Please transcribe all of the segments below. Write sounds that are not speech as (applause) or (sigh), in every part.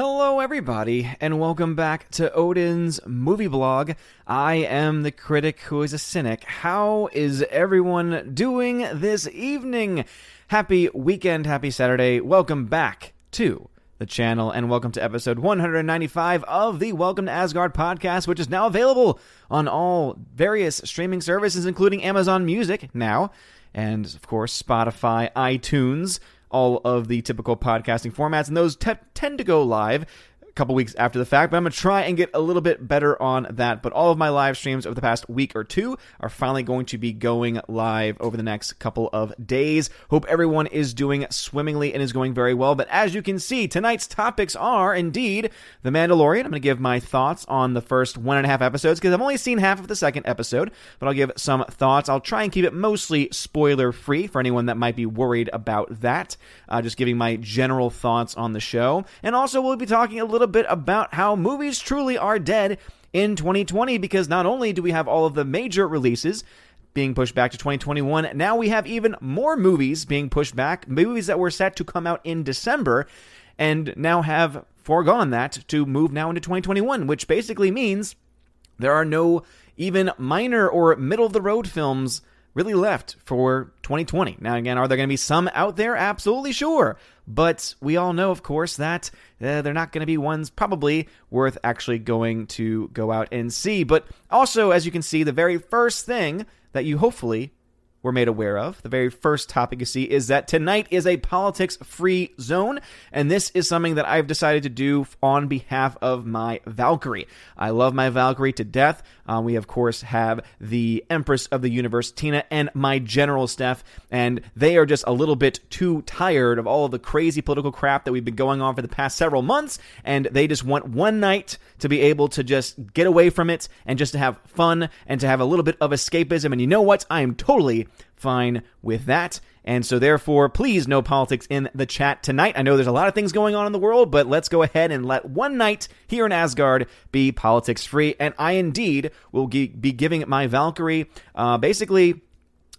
Hello, everybody, and welcome back to Odin's movie blog. I am the critic who is a cynic. How is everyone doing this evening? Happy weekend, happy Saturday. Welcome back to the channel, and welcome to episode 195 of the Welcome to Asgard podcast, which is now available on all various streaming services, including Amazon Music now, and of course, Spotify, iTunes all of the typical podcasting formats, and those te- tend to go live couple weeks after the fact, but I'm going to try and get a little bit better on that. But all of my live streams over the past week or two are finally going to be going live over the next couple of days. Hope everyone is doing swimmingly and is going very well. But as you can see, tonight's topics are indeed The Mandalorian. I'm going to give my thoughts on the first one and a half episodes because I've only seen half of the second episode, but I'll give some thoughts. I'll try and keep it mostly spoiler free for anyone that might be worried about that. Uh, just giving my general thoughts on the show. And also, we'll be talking a little bit about how movies truly are dead in 2020 because not only do we have all of the major releases being pushed back to 2021, now we have even more movies being pushed back, movies that were set to come out in December and now have foregone that to move now into 2021, which basically means there are no even minor or middle of the road films really left for 2020. Now, again, are there going to be some out there? Absolutely sure. But we all know, of course, that uh, they're not going to be ones probably worth actually going to go out and see. But also, as you can see, the very first thing that you hopefully were made aware of. The very first topic you see is that tonight is a politics free zone, and this is something that I've decided to do on behalf of my Valkyrie. I love my Valkyrie to death. Uh, we, of course, have the Empress of the Universe, Tina, and my General Steph, and they are just a little bit too tired of all of the crazy political crap that we've been going on for the past several months, and they just want one night to be able to just get away from it and just to have fun and to have a little bit of escapism. And you know what? I am totally fine with that. And so, therefore, please, no politics in the chat tonight. I know there's a lot of things going on in the world, but let's go ahead and let one night here in Asgard be politics free. And I indeed will be giving my Valkyrie uh, basically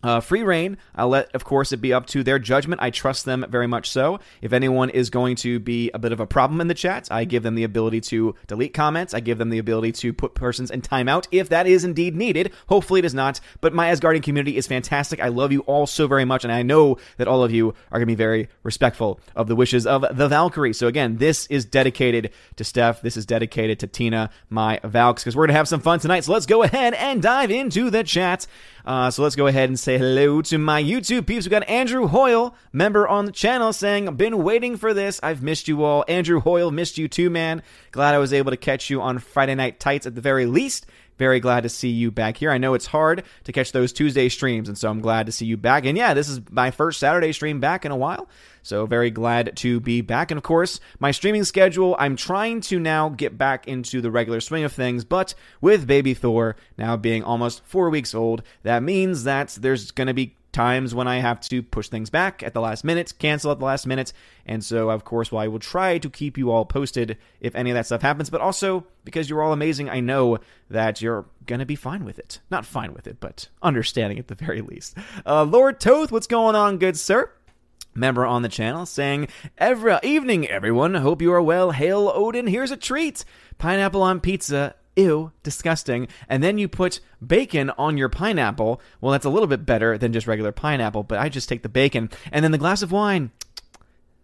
uh, free reign. I'll let, of course, it be up to their judgment. I trust them very much so. If anyone is going to be a bit of a problem in the chat, I give them the ability to delete comments. I give them the ability to put persons in timeout if that is indeed needed. Hopefully, it is not. But my Asgardian community is fantastic. I love you all so very much, and I know that all of you are going to be very respectful of the wishes of the Valkyrie. So again, this is dedicated to Steph. This is dedicated to Tina, my Valks, because we're going to have some fun tonight. So let's go ahead and dive into the chat. Uh, so let's go ahead and say hello to my YouTube peeps. We got Andrew Hoyle, member on the channel, saying, Been waiting for this. I've missed you all. Andrew Hoyle, missed you too, man. Glad I was able to catch you on Friday Night Tights at the very least. Very glad to see you back here. I know it's hard to catch those Tuesday streams, and so I'm glad to see you back. And yeah, this is my first Saturday stream back in a while. So very glad to be back. And of course, my streaming schedule, I'm trying to now get back into the regular swing of things, but with baby Thor now being almost four weeks old, that means that there's going to be times when I have to push things back at the last minute, cancel at the last minute. And so, of course, while I will try to keep you all posted if any of that stuff happens, but also because you're all amazing, I know that you're going to be fine with it. Not fine with it, but understanding at the very least. Uh, Lord Toth, what's going on, good sir? Member on the channel saying, Every evening, everyone. Hope you are well. Hail Odin. Here's a treat. Pineapple on pizza. Ew, disgusting. And then you put bacon on your pineapple. Well, that's a little bit better than just regular pineapple, but I just take the bacon. And then the glass of wine.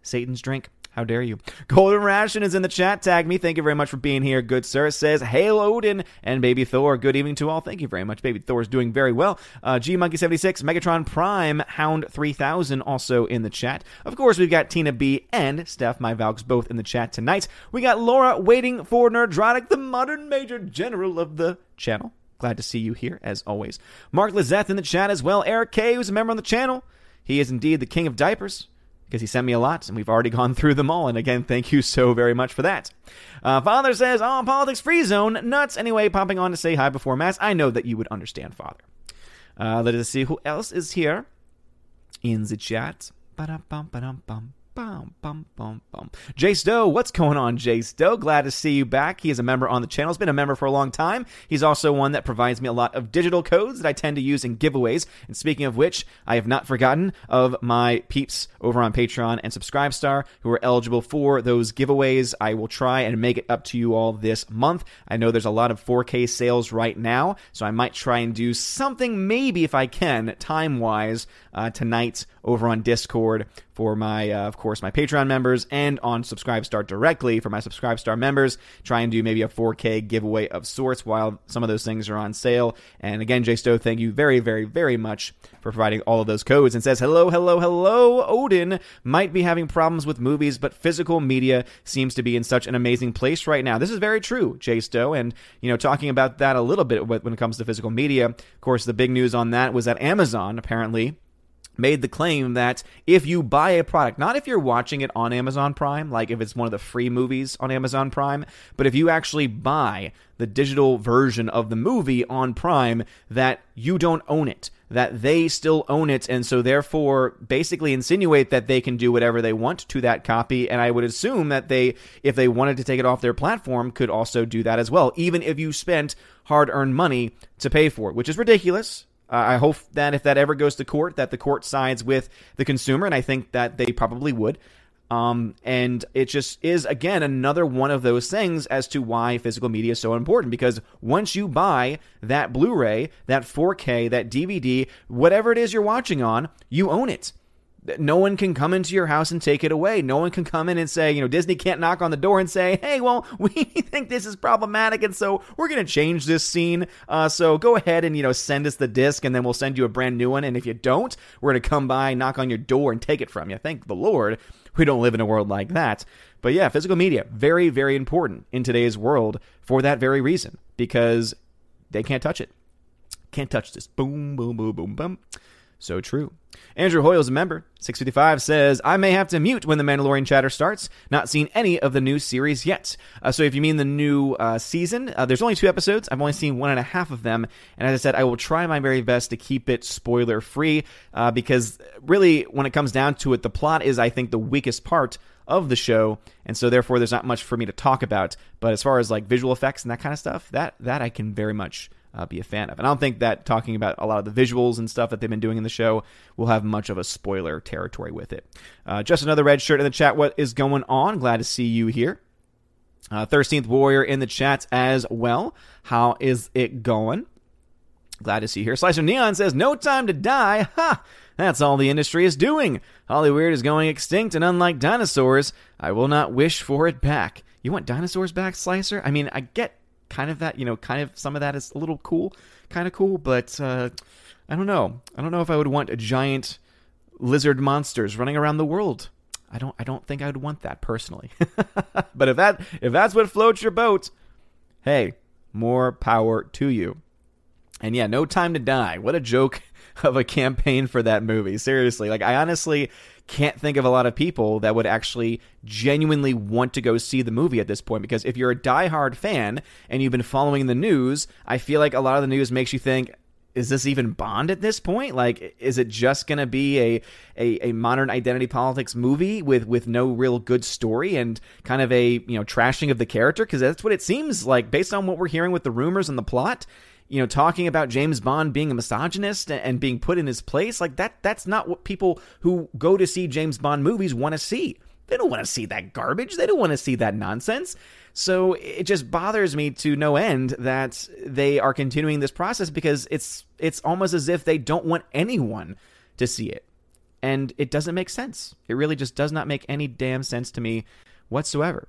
Satan's drink. How dare you? Golden Ration is in the chat. Tag me. Thank you very much for being here. Good sir says, Hail Odin and Baby Thor. Good evening to all. Thank you very much. Baby Thor is doing very well. Uh, G Monkey 76, Megatron Prime, Hound 3000 also in the chat. Of course, we've got Tina B and Steph, my Valks, both in the chat tonight. We got Laura waiting for Nerdrotic, the modern major general of the channel. Glad to see you here, as always. Mark Lizeth in the chat as well. Eric K, who's a member on the channel. He is indeed the king of diapers because he sent me a lot, and we've already (laughs) gone through them all. And again, thank you so very much for that. Uh, Father says, "Oh, politics free zone, nuts." Anyway, popping on to say hi before mass. I know that you would understand, Father. Uh, let us see who else is here in the chat. Ba-dum-bum, ba-dum-bum. Bum, bum, bum, bum. Jay Doe, what's going on, Jay Doe? Glad to see you back. He is a member on the channel. He's been a member for a long time. He's also one that provides me a lot of digital codes that I tend to use in giveaways. And speaking of which, I have not forgotten of my peeps over on Patreon and Subscribestar who are eligible for those giveaways. I will try and make it up to you all this month. I know there's a lot of 4K sales right now, so I might try and do something, maybe if I can, time wise, uh, tonight over on Discord for my, uh, of course, my Patreon members and on Subscribestar directly for my Subscribestar members. Try and do maybe a 4K giveaway of sorts while some of those things are on sale. And again, Jay Stowe, thank you very, very, very much for providing all of those codes and says, hello, hello, hello. Odin might be having problems with movies, but physical media seems to be in such an amazing place right now. This is very true, Jay Stowe. And, you know, talking about that a little bit when it comes to physical media, of course, the big news on that was that Amazon apparently made the claim that if you buy a product, not if you're watching it on Amazon Prime, like if it's one of the free movies on Amazon Prime, but if you actually buy the digital version of the movie on Prime, that you don't own it, that they still own it, and so therefore basically insinuate that they can do whatever they want to that copy. And I would assume that they, if they wanted to take it off their platform, could also do that as well, even if you spent hard earned money to pay for it, which is ridiculous uh, I hope that if that ever goes to court, that the court sides with the consumer, and I think that they probably would. Um, and it just is again another one of those things as to why physical media is so important because once you buy that Blu-ray, that 4K, that DVD, whatever it is you're watching on, you own it no one can come into your house and take it away. No one can come in and say, you know, Disney can't knock on the door and say, hey, well, (laughs) we think this is problematic, and so we're going to change this scene. Uh, so go ahead and, you know, send us the disc, and then we'll send you a brand new one. And if you don't, we're going to come by, knock on your door, and take it from you. Thank the Lord we don't live in a world like that. But yeah, physical media, very, very important in today's world for that very reason, because they can't touch it. Can't touch this. Boom, boom, boom, boom, boom. So true. Andrew Hoyle's a member. 655 says, I may have to mute when the Mandalorian chatter starts. Not seen any of the new series yet. Uh, so if you mean the new uh, season, uh, there's only two episodes. I've only seen one and a half of them. And as I said, I will try my very best to keep it spoiler free uh, because really, when it comes down to it, the plot is, I think, the weakest part of the show, and so therefore there's not much for me to talk about. But as far as like visual effects and that kind of stuff, that that I can very much uh, be a fan of. And I don't think that talking about a lot of the visuals and stuff that they've been doing in the show will have much of a spoiler territory with it. Uh, just another red shirt in the chat. What is going on? Glad to see you here. Uh, 13th Warrior in the chat as well. How is it going? Glad to see you here. Slicer Neon says, No time to die. (laughs) Ha! That's all the industry is doing. Hollywood is going extinct, and unlike dinosaurs, I will not wish for it back. You want dinosaurs back, Slicer? I mean, I get kind of that, you know, kind of some of that is a little cool, kind of cool, but uh, I don't know. I don't know if I would want a giant lizard monsters running around the world. I don't I don't think I would want that personally. (laughs) but if that if that's what floats your boat, hey, more power to you. And yeah, no time to die. What a joke (laughs) of a campaign for that movie. Seriously, like I honestly can't think of a lot of people that would actually genuinely want to go see the movie at this point because if you're a diehard fan and you've been following the news, I feel like a lot of the news makes you think is this even Bond at this point? Like, is it just going to be a, a, a modern identity politics movie with with no real good story and kind of a you know trashing of the character? Because that's what it seems like based on what we're hearing with the rumors and the plot you know, talking about James Bond being a misogynist and being put in his place, like that that's not what people who go to see James Bond movies want to see. They don't want to see that garbage. They don't want to see that nonsense. So it just bothers me to no end that they are continuing this process because it's it's almost as if they don't want anyone to see it. And it doesn't make sense. It really just does not make any damn sense to me whatsoever.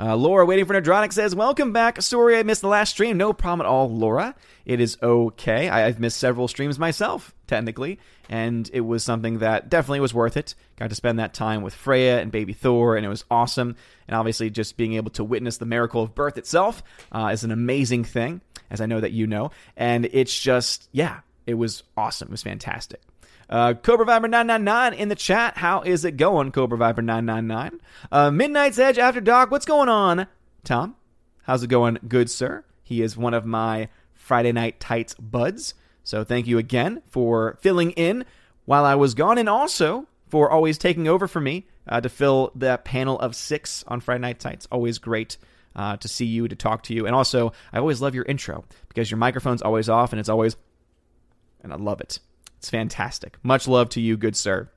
Uh, Laura, waiting for Nerdrotic, says, Welcome back. Sorry I missed the last stream. No problem at all, Laura. It is okay. I, have missed several streams myself, technically, and it was something that definitely was worth it. Got to spend that time with Freya and baby Thor, and it was awesome. And obviously, just being able to witness the miracle of birth itself uh, is an amazing thing, as I know that you know. And it's just, yeah, it was awesome. It was fantastic. Uh, Cobra Viper 999 in the chat. How is it going, Cobra Viper 999? Uh, Midnight's Edge After Dark. What's going on, Tom? How's it going, good sir? He is one of my Friday Night Tights buds. So thank you again for filling in while I was gone, and also for always taking over for me uh, to fill that panel of six on Friday Night Tights. Always great. Uh, to see you, to talk to you. And also, I always love your intro because your microphone's always off and it's always, and I love it. It's fantastic. Much love to you, good sir.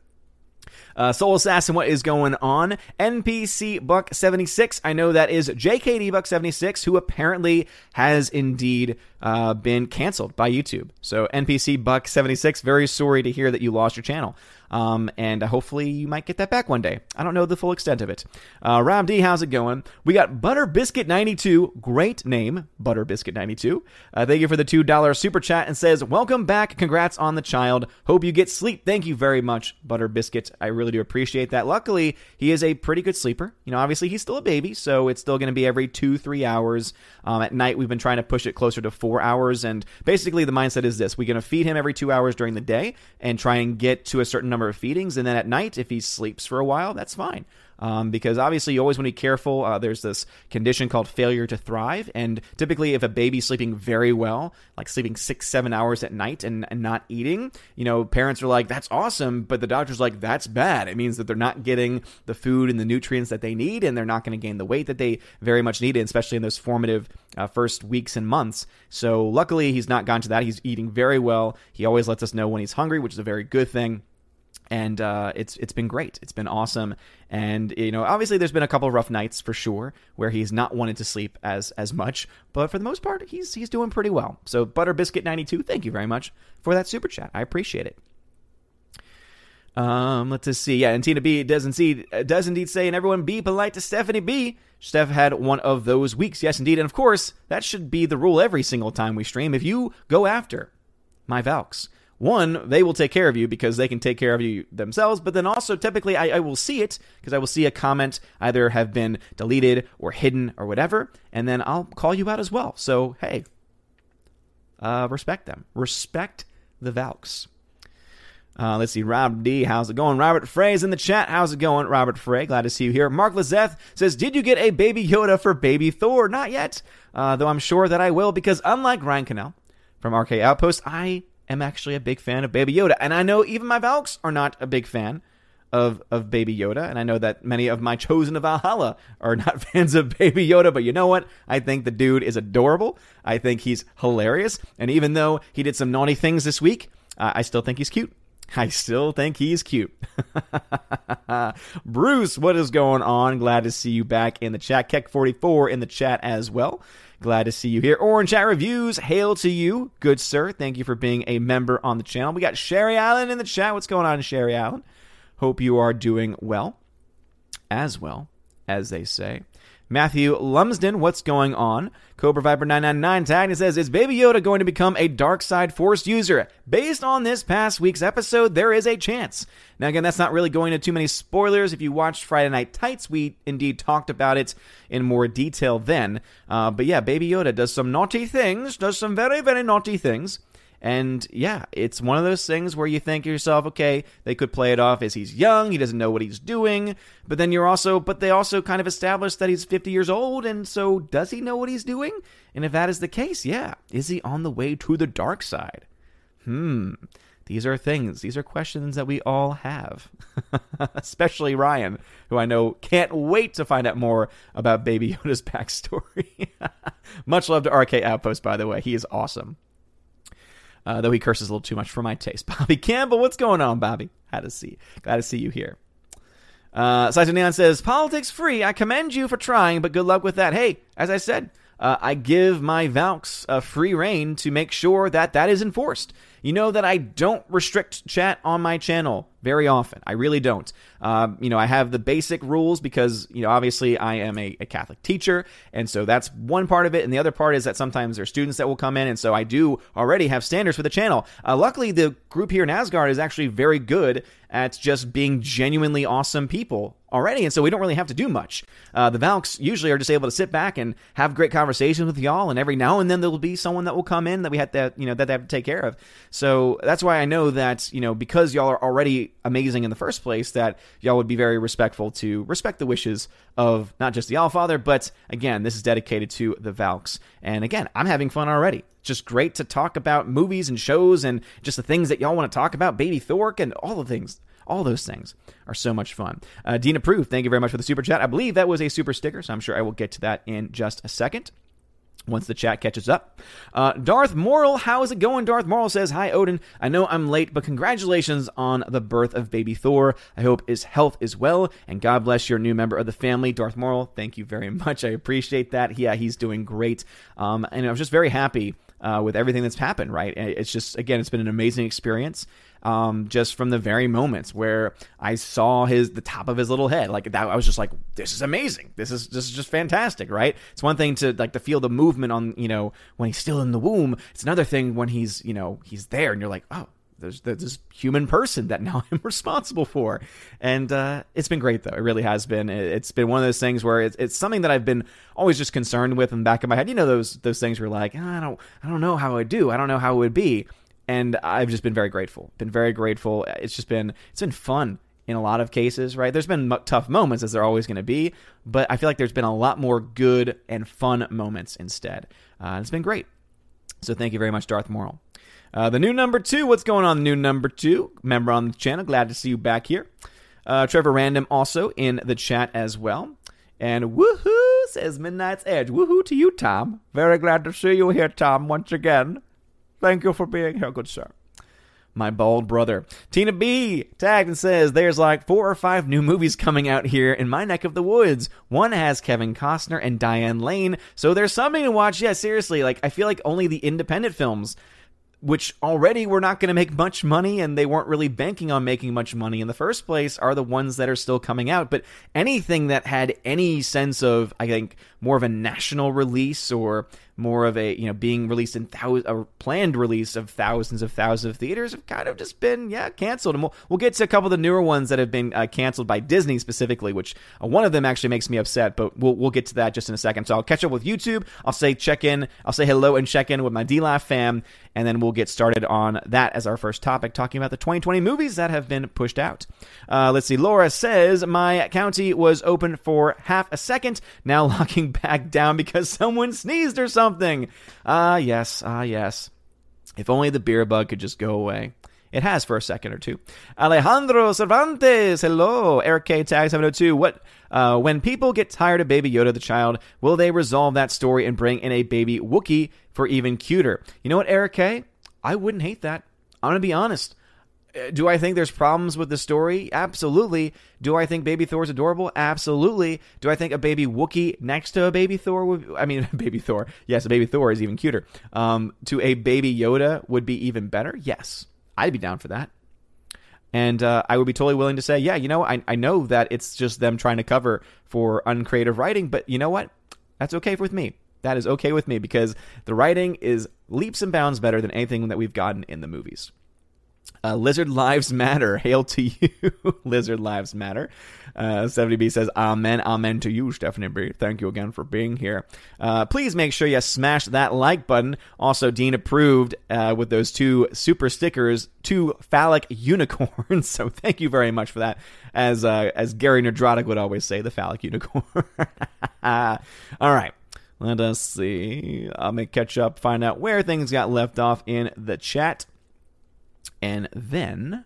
Uh, Soul Assassin, what is going on? NPC Buck 76. I know that is JKD Buck 76, who apparently has indeed uh, been canceled by YouTube. So, NPC Buck 76, very sorry to hear that you lost your channel. Um, and hopefully you might get that back one day. I don't know the full extent of it. Uh, Rob D, how's it going? We got Butter Biscuit 92, great name, Butter Biscuit 92. Uh, thank you for the $2 super chat and says, Welcome back. Congrats on the child. Hope you get sleep. Thank you very much, Butter Biscuit. I really do appreciate that. Luckily, he is a pretty good sleeper. You know, obviously he's still a baby, so it's still going to be every two, three hours. Um, at night, we've been trying to push it closer to four hours. And basically, the mindset is this we're going to feed him every two hours during the day and try and get to a certain number of feedings. And then at night, if he sleeps for a while, that's fine um, because obviously you always want to be careful. Uh, there's this condition called failure to thrive, and typically, if a baby's sleeping very well, like sleeping six, seven hours at night and, and not eating, you know, parents are like, "That's awesome," but the doctor's like, "That's bad." It means that they're not getting the food and the nutrients that they need, and they're not going to gain the weight that they very much need, especially in those formative uh, first weeks and months. So, luckily, he's not gone to that. He's eating very well. He always lets us know when he's hungry, which is a very good thing and uh, it's it's been great. It's been awesome, and you know, obviously, there's been a couple rough nights for sure where he's not wanted to sleep as as much, but for the most part, he's he's doing pretty well. So, Butter Biscuit ninety two, thank you very much for that super chat. I appreciate it. Um, let's just see. Yeah, and Tina B does indeed does indeed say, and everyone be polite to Stephanie B. Steph had one of those weeks. Yes, indeed, and of course, that should be the rule every single time we stream. If you go after my Valks one, they will take care of you because they can take care of you themselves. But then also, typically, I, I will see it because I will see a comment either have been deleted or hidden or whatever, and then I'll call you out as well. So, hey, uh, respect them. Respect the Valks. Uh, let's see, Rob D, how's it going? Robert Frey's in the chat. How's it going, Robert Frey? Glad to see you here. Mark Lizeth says, Did you get a baby Yoda for baby Thor? Not yet, uh, though I'm sure that I will because unlike Ryan Cannell from RK Outpost, I am actually a big fan of Baby Yoda. And I know even my Valks are not a big fan of, of Baby Yoda. And I know that many of my chosen of Valhalla are not (laughs) fans of Baby Yoda. But you know what? I think the dude is adorable. I think he's hilarious. And even though he did some naughty things this week, uh, I still think he's cute. I still think he's cute. (laughs) Bruce, what is going on? Glad to see you back in the chat. Keck44 in the chat as well. Glad to see you here. Orange Chat Reviews, hail to you, good sir. Thank you for being a member on the channel. We got Sherry Allen in the chat. What's going on, Sherry Allen? Hope you are doing well, as well as they say. Matthew Lumsden, what's going on? Cobra Viper 999 tagged and says, Is Baby Yoda going to become a dark side force user? Based on this past week's episode, there is a chance. Now, again, that's not really going into too many spoilers. If you watched Friday Night Tights, we indeed talked about it in more detail then. Uh, but yeah, Baby Yoda does some naughty things, does some very, very naughty things. And yeah, it's one of those things where you think to yourself, okay, they could play it off as he's young, he doesn't know what he's doing. But then you're also, but they also kind of establish that he's 50 years old. And so does he know what he's doing? And if that is the case, yeah, is he on the way to the dark side? Hmm. These are things, these are questions that we all have. (laughs) Especially Ryan, who I know can't wait to find out more about Baby Yoda's (laughs) backstory. (laughs) Much love to RK Outpost, by the way. He is awesome uh, though he curses a little too much for my taste. (laughs) Bobby Campbell, what's going on, Bobby? Had to see. Glad to see you here. Uh, Saito Neon says, Politics free. I commend you for trying, but good luck with that. Hey, as I said, uh, I give my Valks a free reign to make sure that that is enforced. You know that I don't restrict chat on my channel very often. I really don't. Um, you know, I have the basic rules because, you know, obviously I am a, a, Catholic teacher. And so that's one part of it. And the other part is that sometimes there are students that will come in. And so I do already have standards for the channel. Uh, luckily, the group here in Asgard is actually very good at just being genuinely awesome people already, and so we don't really have to do much. Uh, the Valks usually are just able to sit back and have great conversations with y'all, and every now and then there will be someone that will come in that we have to, you know, that they have to take care of. So that's why I know that, you know, because y'all are already amazing in the first place, that y'all would be very respectful to respect the wishes of not just the Allfather, but again, this is dedicated to the Valks. And again, I'm having fun already just great to talk about movies and shows and just the things that y'all want to talk about, Baby Thor and all the things All those things are so much fun. Uh, Dean approved. Thank you very much for the super chat. I believe that was a super sticker, so I'm sure I will get to that in just a second once the chat catches up. Uh, Darth Moral, how is it going? Darth Moral says, Hi, Odin. I know I'm late, but congratulations on the birth of baby Thor. I hope his health is well, and God bless your new member of the family, Darth Moral. Thank you very (laughs) much. I appreciate that. Yeah, he's doing great. Um, and I was just very happy uh, with everything that's happened, right? It's just, again, it's been an amazing experience. Um, just from the very moments where I saw his the top of his little head, like that, I was just like, "This is amazing! This is this is just fantastic!" Right? It's one thing to like to feel the movement on you know when he's still in the womb. It's another thing when he's you know he's there and you're like, "Oh, there's, there's this human person that now (laughs) I'm responsible for. And uh, it's been great, though. It really has been. It's been one of those things where it's, it's something that I've been always just concerned with in the back of my head. You know, those those things where like, oh, I don't I don't know how I do. I don't know how it would be. And I've just been very grateful. Been very grateful. It's just been it's been fun in a lot of cases, right? There's been m- tough moments as there always going to be, but I feel like there's been a lot more good and fun moments instead. Uh, it's been great. So thank you very much, Darth Moral. Uh, the new number two, what's going on, The new number two? Member on the channel, glad to see you back here. Uh, Trevor Random also in the chat as well. And woohoo, says Midnight's Edge. Woohoo to you, Tom. Very glad to see you here, Tom, once again. Thank you for being here, good sir. My bald brother. Tina B tagged and says there's like four or five new movies coming out here in my neck of the woods. One has Kevin Costner and Diane Lane, so there's something to watch. Yeah, seriously, like I feel like only the independent films which already were not going to make much money and they weren't really banking on making much money in the first place, are the ones that are still coming out. But anything that had any sense of, I think, more of a national release or more of a you know being released in thousands a planned release of thousands of thousands of theaters have kind of just been yeah canceled. And we'll, we'll get to a couple of the newer ones that have been uh, canceled by disney specifically which uh, one of them actually makes me upset but we'll, we'll get to that just in a second. So i'll catch up with youtube. I'll say check in i'll say hello and check in with my DLive fam and then we'll get started on that as our first topic talking about the 2020 movies that have been pushed out. Uh, let's see. Laura says my county was open for half a second now (laughs) locking (laughs) back down because someone sneezed or something. Ah, yes, ah, yes. If only the beer bug could just go away. It has for a second or two. Alejandro Cervantes, hello. Eric K. Tag 702. What, uh, when people get tired of Baby Yoda the child, will they resolve that story and bring in a baby Wookiee for even cuter? You know what, Eric K? I wouldn't hate that. I'm to be honest. Uh, do I think there's problems with the story? Absolutely. Do I think Baby Thor's adorable? Absolutely. Do I think a baby Wookie next to a baby Thor would? I mean, (laughs) baby Thor. Yes, a baby Thor is even cuter. Um, to a baby Yoda would be even better. Yes, I'd be down for that. And uh, I would be totally willing to say, yeah, you know, I, I know that it's just them trying to cover for uncreative writing, but you know what? That's okay with me. That is okay with me because the writing is leaps and bounds better than anything that we've gotten in the movies. Uh, Lizard Lives Matter. (laughs) Hail to you, (laughs) Lizard Lives Matter. Uh, 70B says, Amen, Amen to you, Stephanie B. Thank you again for being here. Uh, please make sure you smash that like button. Also, Dean approved uh, with those two super stickers, two phallic unicorns. (laughs) so thank you very much for that. As uh, as Gary Nerdrotic would always say, the phallic unicorn. All right. Let us see. I'm going to catch up, find out where things got left off in the chat and then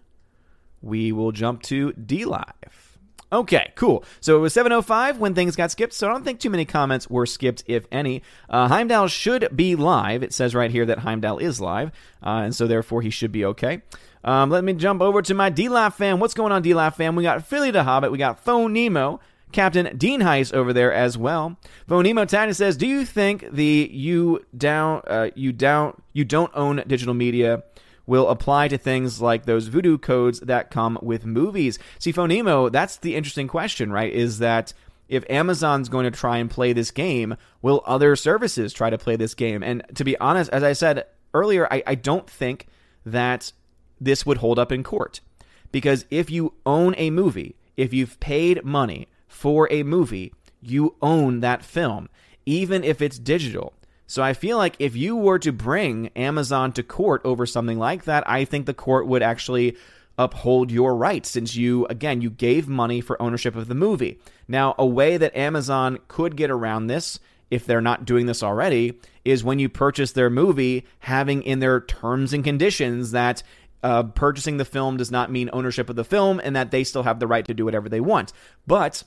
we will jump to D Live. Okay, cool. So it was 7:05 when things got skipped. So I don't think too many comments were skipped, if any. Uh, Heimdall should be live. It says right here that Heimdall is live, uh, and so therefore he should be okay. Um, let me jump over to my D Live fam. What's going on, D Live fam? We got Philly the Hobbit. We got Phone Nemo. Captain Dean Heist over there as well. Vonemo Tiny says, "Do you think the you down uh, you down you don't own digital media will apply to things like those Vudu codes that come with movies. See, Phonemo, that's the interesting question, right? Is that if Amazon's going to try and play this game, will other services try to play this game? And to be honest, as I said earlier, I, I don't think that this would hold up in court. Because if you own a movie, if you've paid money for a movie, you own that film, even if it's digital. So I feel like if you were to bring Amazon to court over something like that, I think the court would actually uphold your rights since you again you gave money for ownership of the movie. Now, a way that Amazon could get around this if they're not doing this already is when you purchase their movie having in their terms and conditions that uh, purchasing the film does not mean ownership of the film and that they still have the right to do whatever they want. But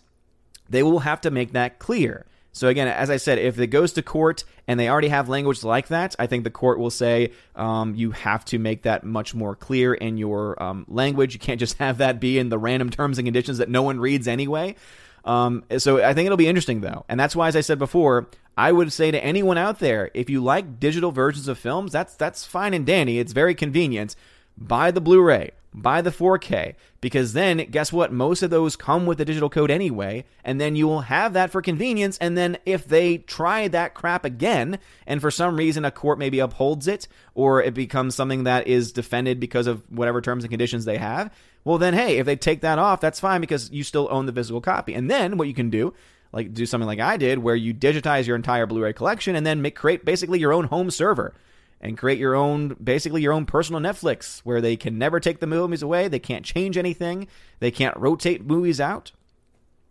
they will have to make that clear. So again, as I said, if it goes to court and they already have language like that, I think the court will say um, you have to make that much more clear in your um, language. You can't just (laughs) have that be in the random terms and conditions that no one reads anyway. Um, so I think it'll be interesting though, and that's why, as I said before, I would say to anyone out there, if you like digital versions of films, that's that's fine and dandy. It's very convenient. Buy the Blu-ray buy the 4K because then guess what? Most of those come with the digital code anyway, and then you will have that for convenience. And then if they try that crap again, and for some reason a court maybe upholds it, or it becomes something that is defended because of whatever terms and conditions they have, well, then hey, if they take that off, that's fine because you still own the physical copy. And then what you can do like do something like I did, where you digitize your entire Blu-ray collection and then make create basically your own home server and create your own, basically your own personal Netflix where they can never take the movies away. They can't change anything. They can't rotate movies out.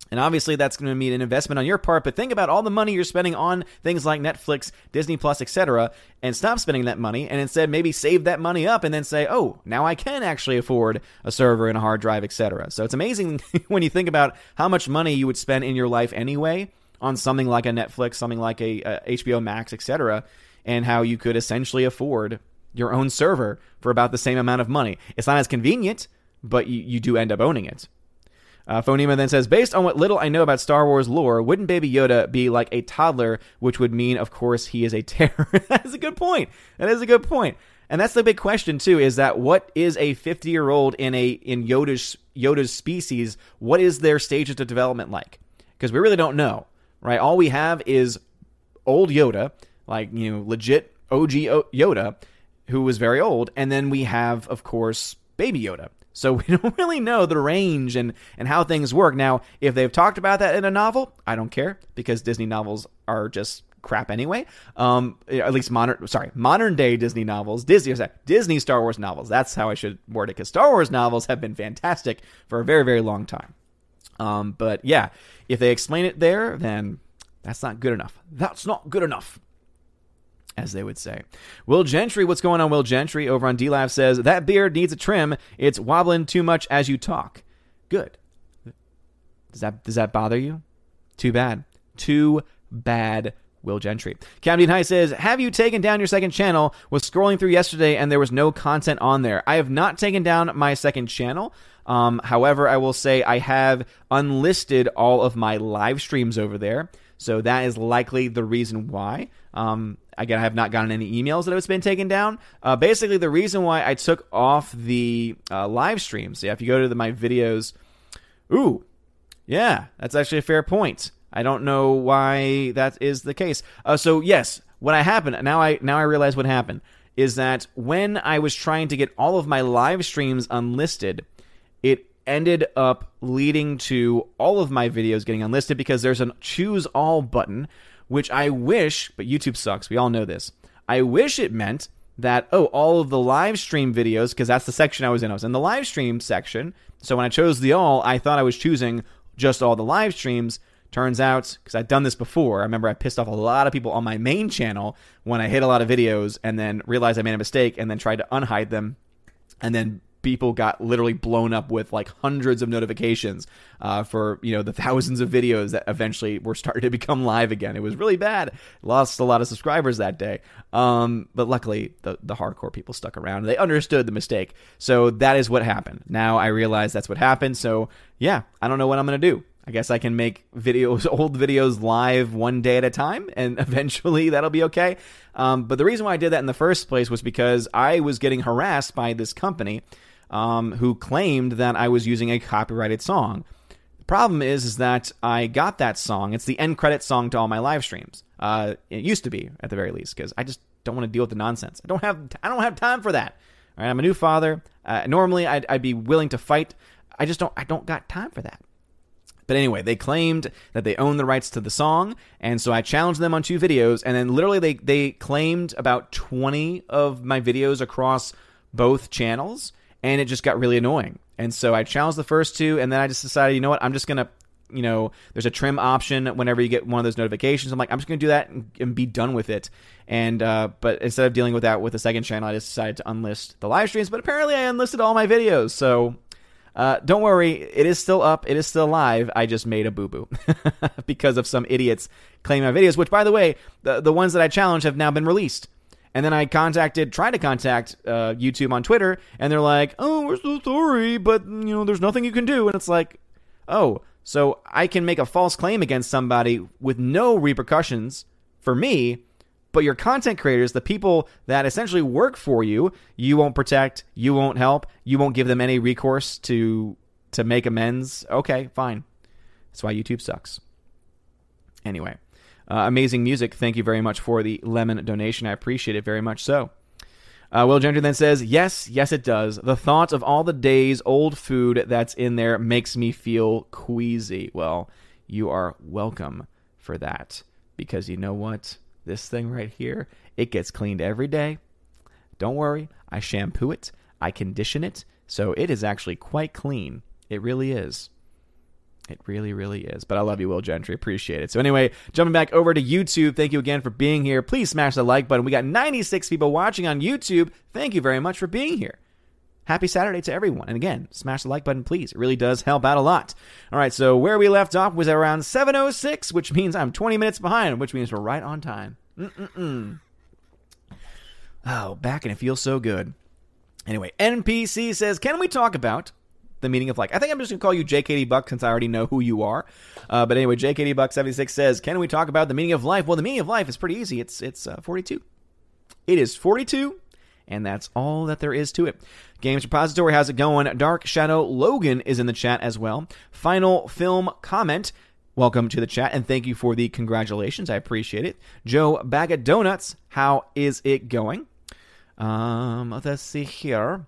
And obviously, that's going to mean an investment on your part. But think about all the money you're spending on things like Netflix, Disney Plus, etc., and stop spending that money, and instead maybe save that money up, and then say, "Oh, now I can actually afford a server and a hard drive, etc." So it's amazing (laughs) when you think about how much money you would spend in your life anyway on something like a Netflix, something like a, a HBO Max, etc and how you could essentially afford your own server for about the same amount of money. It's not as convenient, but you, you do end up owning it. Uh, Phonema then says, based on what little I know about Star Wars lore, wouldn't Baby Yoda be like a toddler, which would mean, of course, he is a terror? (laughs) that is a good point. That is a good point. And that's the big question too: is that what is a fifty-year-old in a in Yoda's Yoda's species? What is their stages of development like? Because we really don't know, right? All we have is old Yoda, like you know legit OG Yoda, who was very old, and then we have of course Baby Yoda. So (laughs) we don't really know the range and and how things work. Now, if they've talked about that in a novel, I don't care because Disney novels are just crap anyway. Um, at least modern, sorry, modern day Disney novels, Disney, Disney Star Wars novels. That's how I should word it because Star Wars novels have been fantastic for a very, very long time. Um, but yeah, if they explain it there, then that's not good enough. That's not good enough as they would say. Will Gentry, what's going on, Will Gentry over on DLive says, That beard needs a trim. It's wobbling too much as you talk. Good. Does that does that bother you? Too bad. Too bad. Will Gentry. Camden High says, Have you taken down your second channel? Was scrolling through yesterday and there was no content on there. I have not taken down my second channel. Um, however, I will say I have unlisted all of my live streams over there. So that is likely the reason why. Um, again, I have not gotten any emails that it's been taken down. Uh, basically, the reason why I took off the uh, live streams, yeah, if you go to the, my videos, ooh, yeah, that's actually a fair point. I don't know why that is the case. Uh, so yes, what happened now I now I realize what happened is that when I was trying to get all of my live streams unlisted, it ended up leading to all of my videos getting unlisted because there's a choose all button, which I wish, but YouTube sucks. We all know this. I wish it meant that, oh, all of the live stream videos, because that's the section I was in. I was in the live stream section. So when I chose the all, I thought I was choosing just all the live streams. Turns out, because I've done this before, I remember I pissed off a lot of people on my main channel when I hit a lot of videos and then realized I made a mistake and then tried to unhide them and then people got literally blown up with like hundreds of notifications uh, for you know the thousands of videos that eventually were starting to become live again. It was really bad. Lost a lot of subscribers that day, um, but luckily the the hardcore people stuck around. They understood the mistake, so that is what happened. Now I realize that's what happened. So yeah, I don't know what I'm gonna do. I guess I can make videos, (laughs) old videos live one day at a time, and (laughs) eventually that'll be okay. Um, but the reason why I did that in the first place was because I was getting harassed by this company um, who claimed that I was using a copyrighted song. The problem is, is that I got that song. It's the end credit song to all my live streams. Uh, it used to be, at the very least, because I just don't want to deal with the nonsense. I don't have I don't have time for that. All right, I'm a new father. Uh, normally, I'd, I'd be willing to fight. I just don't. I don't got time for that. But anyway, they claimed that they own the rights to the song, and so I challenged them on two videos, and then literally they they claimed about 20 of my videos across both channels, and it just got really annoying. And so I challenged the first two, and then I just decided, you know what, I'm just gonna you know, there's a trim option whenever you get one of those notifications. I'm like, I'm just to do that and, and, be done with it. And uh, but instead of dealing with that with the second channel, I just decided to unlist the live streams. But apparently, I unlisted all my videos. So uh, don't worry, it is still up. It is still live. I just made a boo boo (laughs) because of some idiots claiming my videos. Which, by the way, the the ones that I challenged have now been released. And then I contacted, tried to contact uh, YouTube on Twitter, and they're like, "Oh, we're so sorry, but you know, there's nothing you can do." And it's like, "Oh, so I can make a false claim against somebody with no repercussions for me, but your content creators, the people that essentially work for you, you won't protect, you won't help, you won't give them any recourse to to make amends. Okay, fine. That's why YouTube sucks. Anyway, uh, amazing music. Thank you very much for the lemon donation. I appreciate it very much. So. Uh, Will Gentry then says, Yes, yes, it does. The thought of all the days old food that's in there makes me feel queasy. Well, you are welcome for that. Because you know what? This thing right here, it gets cleaned every day. Don't worry, I shampoo it, I condition it, so it is actually quite clean. It really is. It really, really is. But I love you, Will Gentry. Appreciate it. So, anyway, jumping back over to YouTube, thank you again for being here. Please smash the like button. We got 96 people watching on YouTube. Thank you very much for being here. Happy Saturday to everyone. And again, smash the like button, please. It really does help out a lot. All right, so where we left off was around 7.06, which means I'm 20 minutes behind, which means we're right on time. Mm-mm-mm. Oh, back and it feels so good. Anyway, NPC says, Can we talk about the meaning of like. I think I'm just gonna call you JKD Buck since I already know who you are. Uh, but anyway, JKD Buck 76 says, "Can we talk about the meaning of life?" Well, the meaning of life is pretty easy. It's it's uh, 42. It is 42, and that's all that there is to it. Games Repository, how's it going? Dark Shadow Logan is in the chat as well. Final film comment. Welcome to the chat and thank you for the congratulations. I appreciate it. Joe Bag of Donuts, how is it going? Um, let's see here.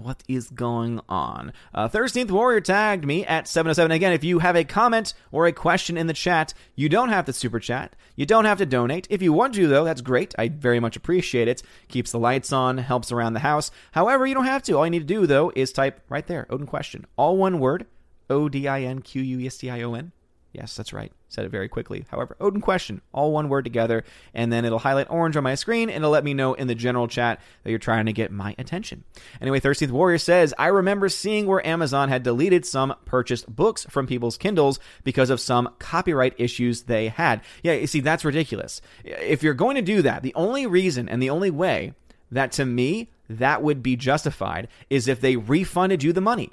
What is going on? Uh, 13th Warrior tagged me at 707. Again, if you have a comment or a question in the chat, you don't have to super chat. You don't have to donate. If you want to, though, that's great. I very much appreciate it. Keeps the lights on, helps around the house. However, you don't have to. All you need to do, though, is type right there, Odin question. All one word, O D I N Q U E S T I O N. Yes, that's right. Said it very quickly. However, Odin question, all one word together, and then it'll highlight orange on my screen and it'll let me know in the general chat that you're trying to get my attention. Anyway, 13th Warrior says, I remember seeing where Amazon had deleted some purchased books from people's Kindles because of some copyright issues they had. Yeah, you see, that's ridiculous. If you're going to do that, the only reason and the only way that to me that would be justified is if they refunded you the money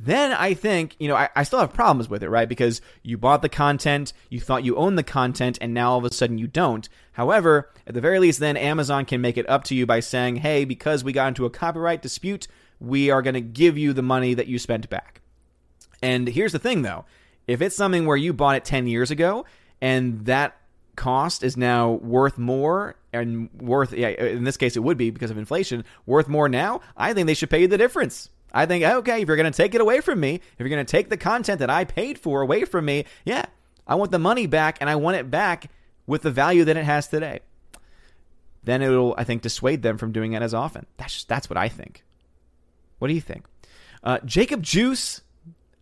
then I think, you know, I, I, still have problems with it, right? Because you bought the content, you thought you owned the content, and now all of a sudden you don't. However, at the very least, then Amazon can make it up to you by saying, hey, because we got into a copyright dispute, we are going to give you the money that you spent back. And here's the thing, though if it's something where you bought it 10 years ago and that cost is now worth more and worth, yeah, in this case, it would be because of inflation, worth more now, I think they should pay you the difference. I think, okay, if you're going to take it away from me, if you're going to take the content that I paid for away from me, yeah, I want the money back and I want it back with the value that it has today. Then it'll, I think, dissuade them from doing it as often. That's just, that's what I think. What do you think? Uh, Jacob Juice.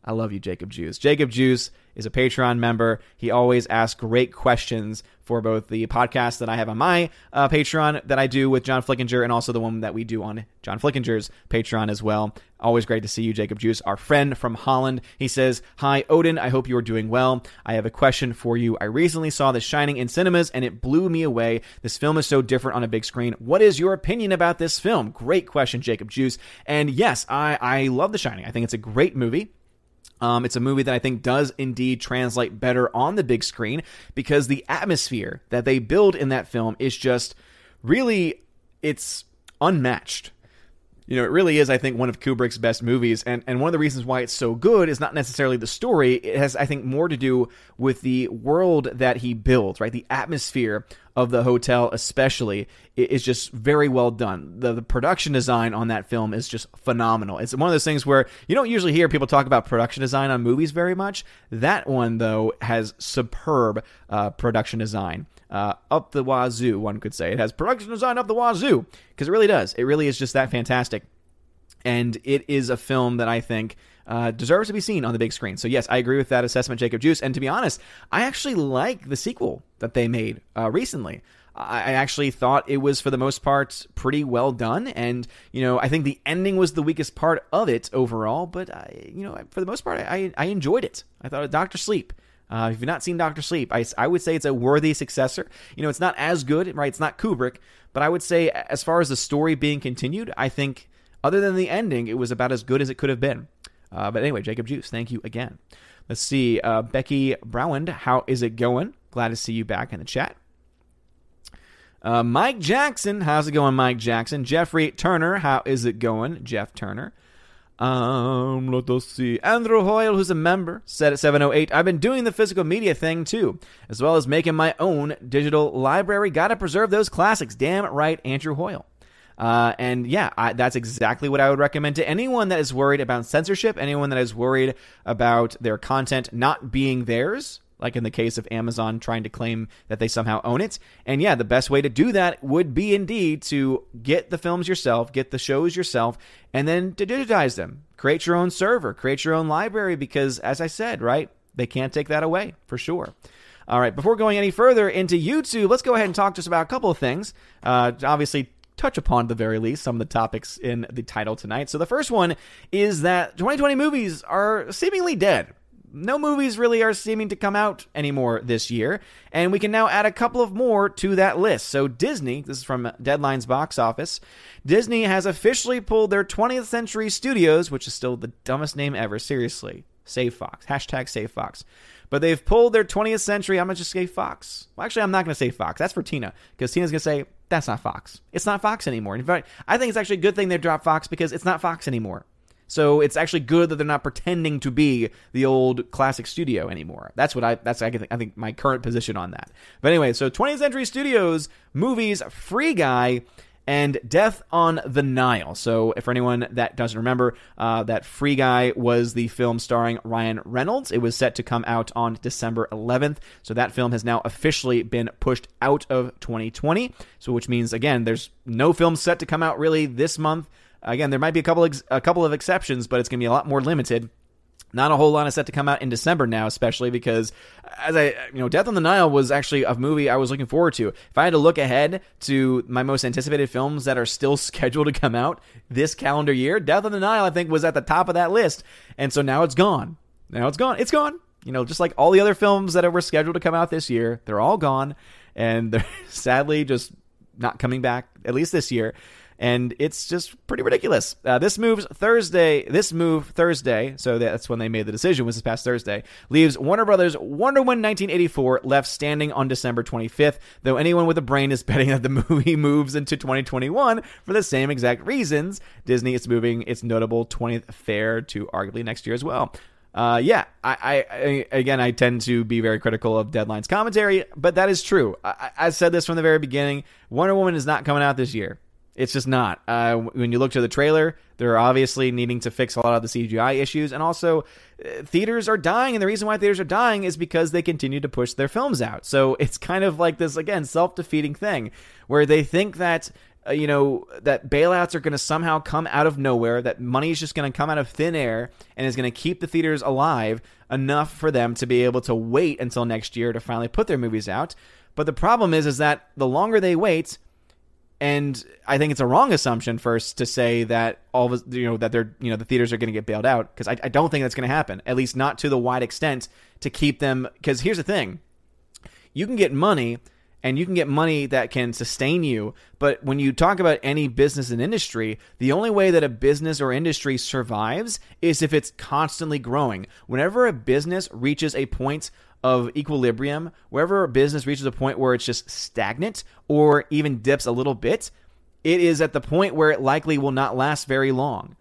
I love you, Jacob Juice. Jacob Juice is a Patreon member. He always asks great questions for both the podcast that I have on my uh, Patreon that I do with John Flickinger and also the one that we do on John Flickinger's Patreon as well. Always great to see you, Jacob Juice, our friend from Holland. He says, Hi, Odin. I hope you are doing well. I have a question for you. I recently saw The Shining in cinemas and it blew me away. This film is so different on a big screen. What is your opinion about this film? Great question, Jacob Juice. And yes, I, I love The Shining. I think it's a great movie. Um, it's a movie that I think does indeed translate better on the big screen because the atmosphere that they build in that film is just really it's unmatched. You know, it really is, I think, one of Kubrick's best movies. And, and one of the reasons why it's so good is not necessarily the story. It has, I think, more to do with the world that he builds, right? The atmosphere of the hotel, especially, is just very well done. The, the production design on that film is just phenomenal. It's one of those things where you don't usually hear people talk about production design on movies very much. That one, though, has superb uh, production design. Uh, up the wazoo, one could say. It has production design up the wazoo because it really does. It really is just that fantastic. And it is a film that I think uh, deserves to be seen on the big screen. So yes, I agree with that assessment, Jacob Juice. And to be honest, I actually like the sequel that they made uh, recently. I actually thought it was for the most part pretty well done, and you know I think the ending was the weakest part of it overall. But I, you know for the most part I I enjoyed it. I thought Doctor Sleep. Uh, if you've not seen Doctor Sleep, I, I would say it's a worthy successor. You know, it's not as good, right? It's not Kubrick, but I would say as far as the story being continued, I think other than the ending, it was about as good as it could have been. Uh, but anyway, Jacob Juice, thank you again. Let's see, uh, Becky Browand, how is it going? Glad to see you back in the chat. Uh, Mike Jackson, how's it going, Mike Jackson? Jeffrey Turner, how is it going, Jeff Turner? Um, let us see. Andrew Hoyle, who's a member, said at 708, I've been doing the physical media thing too, as well as making my own digital library. Gotta preserve those classics. Damn right, Andrew Hoyle. Uh, and yeah, I, that's exactly what I would recommend to anyone that is worried about censorship, anyone that is worried about their content not being theirs like in the case of Amazon trying to claim that they somehow own it. And yeah, the best way to do that would be indeed to get the films yourself, get the shows yourself, and then to digitize them. Create your own server, create your own library, because as I said, right, they can't take that away for sure. All right, before going any further into YouTube, let's go ahead and talk just about a couple of things. Uh, obviously, touch upon at the very least some of the topics in the title tonight. So the first one is that 2020 movies are seemingly dead no movies really are seeming to come out anymore this year, and we can now add a couple of more to that list. So, Disney, this is from Deadline's box office, Disney has officially pulled their 20th Century Studios, which is still the dumbest name ever, seriously. Save Fox. Hashtag Save Fox. But they've pulled their 20th century. I'm going to just say Fox. Well, actually, I'm not going to say Fox. That's for Tina. Because Tina's going to say, that's not Fox. It's not Fox anymore. In fact, I think it's actually a good thing they dropped Fox because it's not Fox anymore. So it's actually good that they're not pretending to be the old classic studio anymore. That's what I that's I think, I think my current position on that. But anyway, so 20th Century Studios movies Free Guy and Death on the Nile. So, for anyone that doesn't remember, uh, that Free Guy was the film starring Ryan Reynolds. It was set to come out on December 11th. So, that film has now officially been pushed out of 2020. So, which means, again, there's no film set to come out really this month. Again, there might be a couple ex- a couple of exceptions, but it's going to be a lot more limited. Not a whole lot is set to come out in December now, especially because, as I, you know, Death on the Nile was actually a movie I was looking forward to. If I had to look ahead to my most anticipated films that are still (laughs) scheduled to come out this calendar year, Death on the Nile, I think, was at the top of that list. And so now it's gone. Now it's gone. It's gone. You know, just like all the other films that were scheduled to come out this year, they're all gone. And (laughs) they're sadly just not coming back, at least this year and it's just pretty ridiculous. Uh, this moves Thursday. This move Thursday, so that's when they made the decision. Was this past Thursday? Leaves Warner Brothers Wonder Woman 1984 left standing on December 25th. Though anyone with a brain is (laughs) betting that the movie moves into 2021 for the same exact reasons. Disney is moving its notable 20th fare to arguably next year as well. Uh, yeah, I, I, I, again, I tend to be very critical of Deadline's commentary, but that is true. I, I said this from the very beginning. Wonder Woman is not coming out this year. It's just not. Uh, when you look to the trailer, they're obviously needing to fix a lot of the CGI issues, and also uh, theaters are dying. And the reason why theaters are dying is because they continue to push their films out. So (laughs) it's kind of like this again self defeating thing where they think that uh, you know that bailouts are going to somehow come out of nowhere, that money is just going to come out of thin air and is going to keep the theaters alive enough for them to be able to wait until next year to finally put their movies out. But the problem is, is that the longer they wait, and I think it's a wrong assumption first to say that all of you know that they're you know the theaters are going to get bailed out because I, I don't think that's going to happen at least not to the wide extent to keep them because here's the thing. You can get money and you can get money that can sustain you but when you talk about any business and industry the only way that a business or industry survives is if it's constantly growing. Whenever a business reaches a point of equilibrium, wherever business reaches a point where it's just stagnant or even dips a little bit, it is at the point where it likely will not last very long.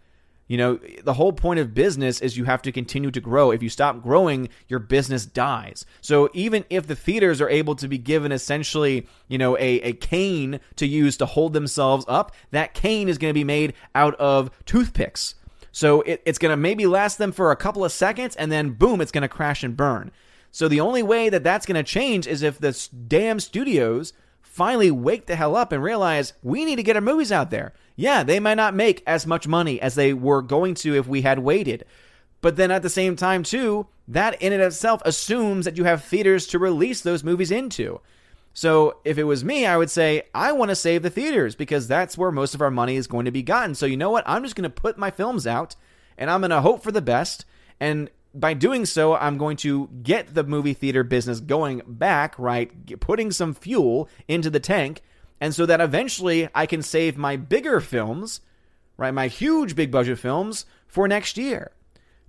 You know, the whole point of business is you have to continue to grow. If you stop growing, your business dies. So even if the theaters are able to be given essentially, you know, a, a cane to use to hold themselves up, that cane is going to be made out of toothpicks. So it, it's going to maybe last them for a couple of seconds and then boom, it's going to crash and burn. So the only way that that's going to change is if the damn studios finally wake the hell up and realize we need to get our movies out there. Yeah, they might not make as much money as they were going to if we had waited. But then at the same time, too, that in and of itself assumes that you have theaters to release those movies into. So if it was me, I would say, I want to save the theaters because that's where most of our money is going to be gotten. So you know what? I'm just going to put my films out and I'm going to hope for the best. And by doing so, I'm going to get the movie theater business going back, right? Putting some fuel into the tank. And so that eventually I can save my bigger films, right? My huge big budget films for next year.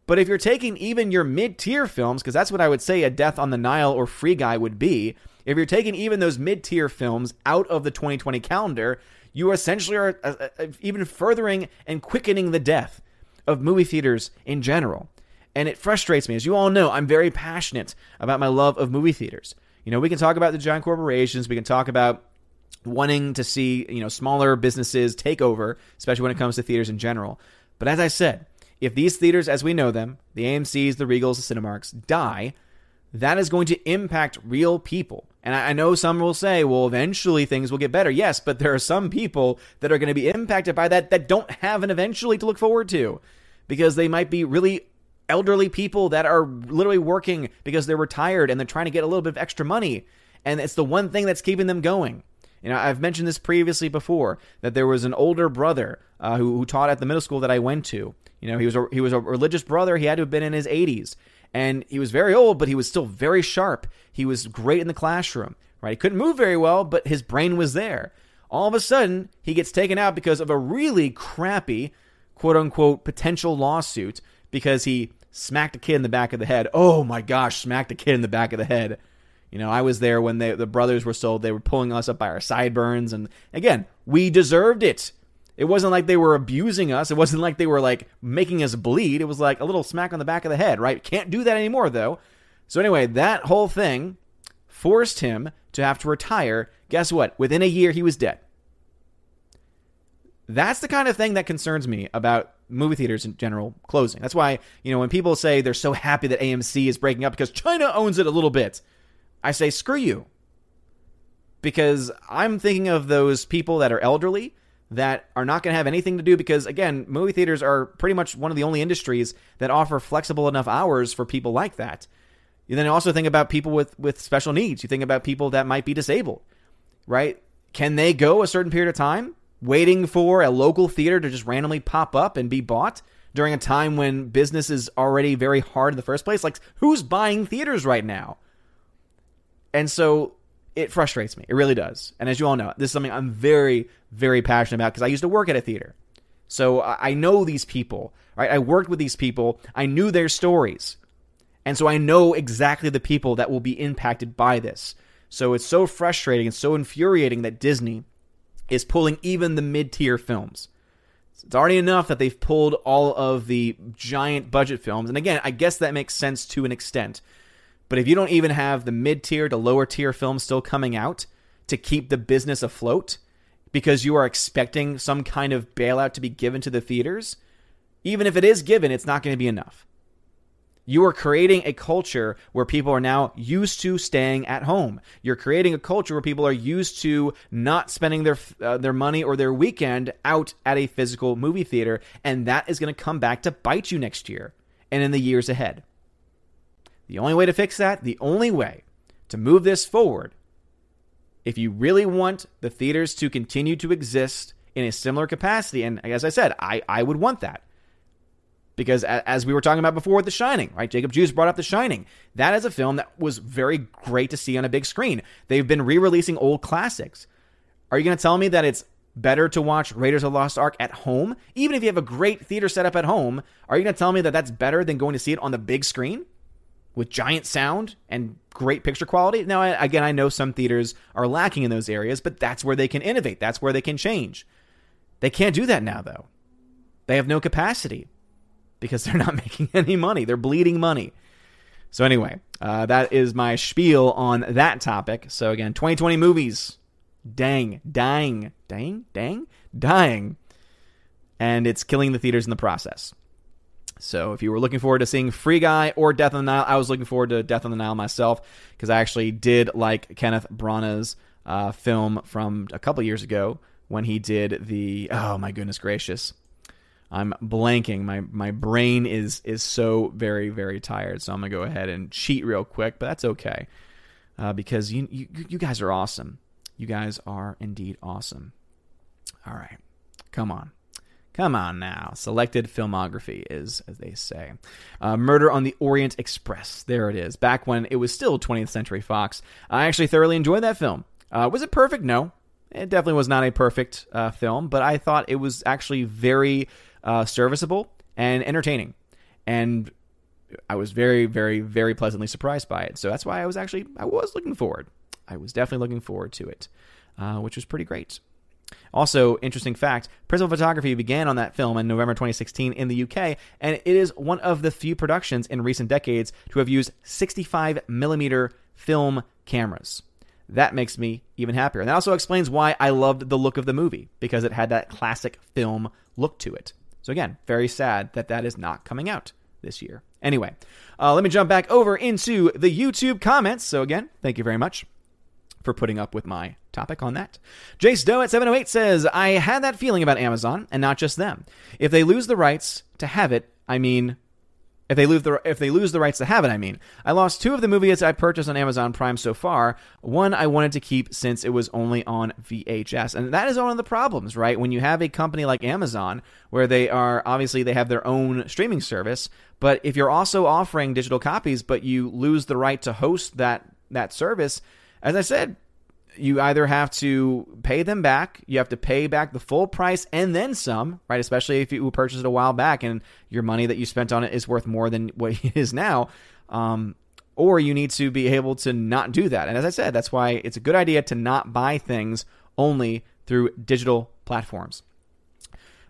But if you're taking even your mid tier films, because that's what I would say a Death on the Nile or Free Guy would be, if you're taking even those mid tier films out of the 2020 calendar, you essentially are uh, uh, even furthering and quickening the death of movie theaters in general. And it frustrates me. As you all know, I'm very passionate about my love of movie theaters. You know, we can talk about the giant corporations, we can talk about wanting to see, you know, smaller businesses take over, especially when it comes to theaters in general. But as I said, if these theaters as we know them, the AMCs, the Regals, the Cinemarks, die, that is going to impact real people. And I know some will say, well, eventually things will get better. Yes, but there are some people that are going to be impacted by that that don't have an eventually to look forward to because they might be really elderly people that are literally working because they're retired and they're trying to get a little bit of extra money. And it's the one thing that's keeping them going. You know, I've mentioned this previously before that there was an older brother uh, who, who taught at the middle school that I went to. You know, he was a, he was a religious brother. He had to have been in his 80s, and he was very old, but he was still very sharp. He was great in the classroom. Right? He couldn't move very well, but his brain was there. All of a sudden, he gets taken out because of a really crappy, quote unquote, potential lawsuit because he smacked a kid in the back of the head. Oh my gosh, smacked a kid in the back of the head. You know, I was there when they, the brothers were sold. They were pulling us up by our sideburns. And again, we deserved it. It wasn't like they were abusing us. It wasn't like they were like making us bleed. It was like a little smack on the back of the head, right? Can't do that anymore, though. So, anyway, that whole thing forced him to have to retire. Guess what? Within a year, he was dead. That's the kind of thing that concerns me about movie theaters in general closing. That's why, you know, when people say they're so happy that AMC is breaking up because China owns it a little bit, I say, screw you. Because I'm thinking of those people that are elderly that are not going to have anything to do because, again, movie theaters are pretty much one of the only industries that offer flexible enough hours for people like that. You then also think about people with, with special needs. You think about people that might be disabled, right? Can they go a certain period of time waiting for a local theater to just randomly pop up and be bought during a time when business is already very hard in the first place? Like, who's buying theaters right now? And so it frustrates me. It really does. And as you all know, this is something I'm very, very passionate about because I used to work at a theater. So I know these people, right? I worked with these people. I knew their stories. And so I know exactly the people that will be impacted by this. So it's so frustrating and so infuriating that Disney is pulling even the mid tier films. It's already enough that they've pulled all of the giant budget films. And again, I guess that makes sense to an extent. But if you don't even have the mid tier to lower tier films still coming out to keep the business afloat because you are expecting some kind of bailout to be given to the theaters, even if it is given, it's not going to be enough. You are creating a culture where people are now used to staying at home. You're creating a culture where people are used to not spending their uh, their money or their weekend out at a physical movie theater, and that is going to come back to bite you next year and in the years ahead. The only way to fix that, the only way to move this forward, if you really want the theaters to continue to exist in a similar capacity, and as I said, I, I would want that because as we were talking about before with The Shining, right? Jacob Juice brought up The Shining. That is a film that was very great to see on a big screen. They've been re-releasing old classics. Are you going to tell me that it's better to watch Raiders of the Lost Ark at home? Even if you have a great theater setup at home, are you going to tell me that that's better than going to see it on the big screen with giant sound and great picture quality? Now, again, I know some theaters are lacking in those areas, but that's where they can innovate. That's where they can change. They can't do that now, though. They have no capacity because (laughs) they're not making any money. They're bleeding money. So, anyway, uh, that is my spiel on that topic. So, again, 2020 movies. Dang, dying, dang, dang, dying. And it's killing the theaters in the process. So, if you were looking forward to seeing Free Guy or Death on the Nile, I was looking forward to Death on the Nile myself because I actually did like Kenneth Branagh's uh, film from a couple years ago when he did the. Oh, my goodness gracious I'm blanking. My my brain is is so very very tired. So I'm gonna go ahead and cheat real quick, but that's okay uh, because you, you you guys are awesome. You guys are indeed awesome. All right, come on. Come on now. Selected filmography is, as they say. Uh, Murder on the Orient Express. There it is. Back when it was still 20th Century Fox. I actually thoroughly enjoyed that film. Uh, was it perfect? No. It definitely was not a perfect uh, film, but I thought it was actually very uh, serviceable and entertaining. And I was very, very, very pleasantly surprised by it. So that's why I was actually, I was looking forward. I was definitely looking forward to it, uh, which was pretty great. Also, interesting fact principal photography began on that film in November 2016 in the UK, and it is one of the few productions in recent decades to have used 65 millimeter film cameras. That makes me even happier. And that also explains why I loved the look of the movie, because it had that classic film look to it. So, again, very sad that that is not coming out this year. Anyway, uh, let me jump back over into the YouTube comments. So, again, thank you very much for putting up with my topic on that. Jace Doe at 708 says, I had that feeling about Amazon, and not just them. If they lose the rights to have it, I mean, if they lose the if they lose the rights to have it, I mean, I lost two of the movies I purchased on Amazon Prime so far. One I wanted to keep since it was only on VHS, and that is one of the problems, right? When you have a company like Amazon, where they are obviously they have their own streaming service, but if you're also offering digital copies, but you lose the right to host that that service, as I said, you either have to pay them back, you have to pay back the full price and then some, right? Especially if you purchased it a while back and your money that you spent on it is worth more than what (laughs) it is now. Um, or you need to be able to not do that. And as I said, that's why it's a good idea to not buy things only through digital platforms.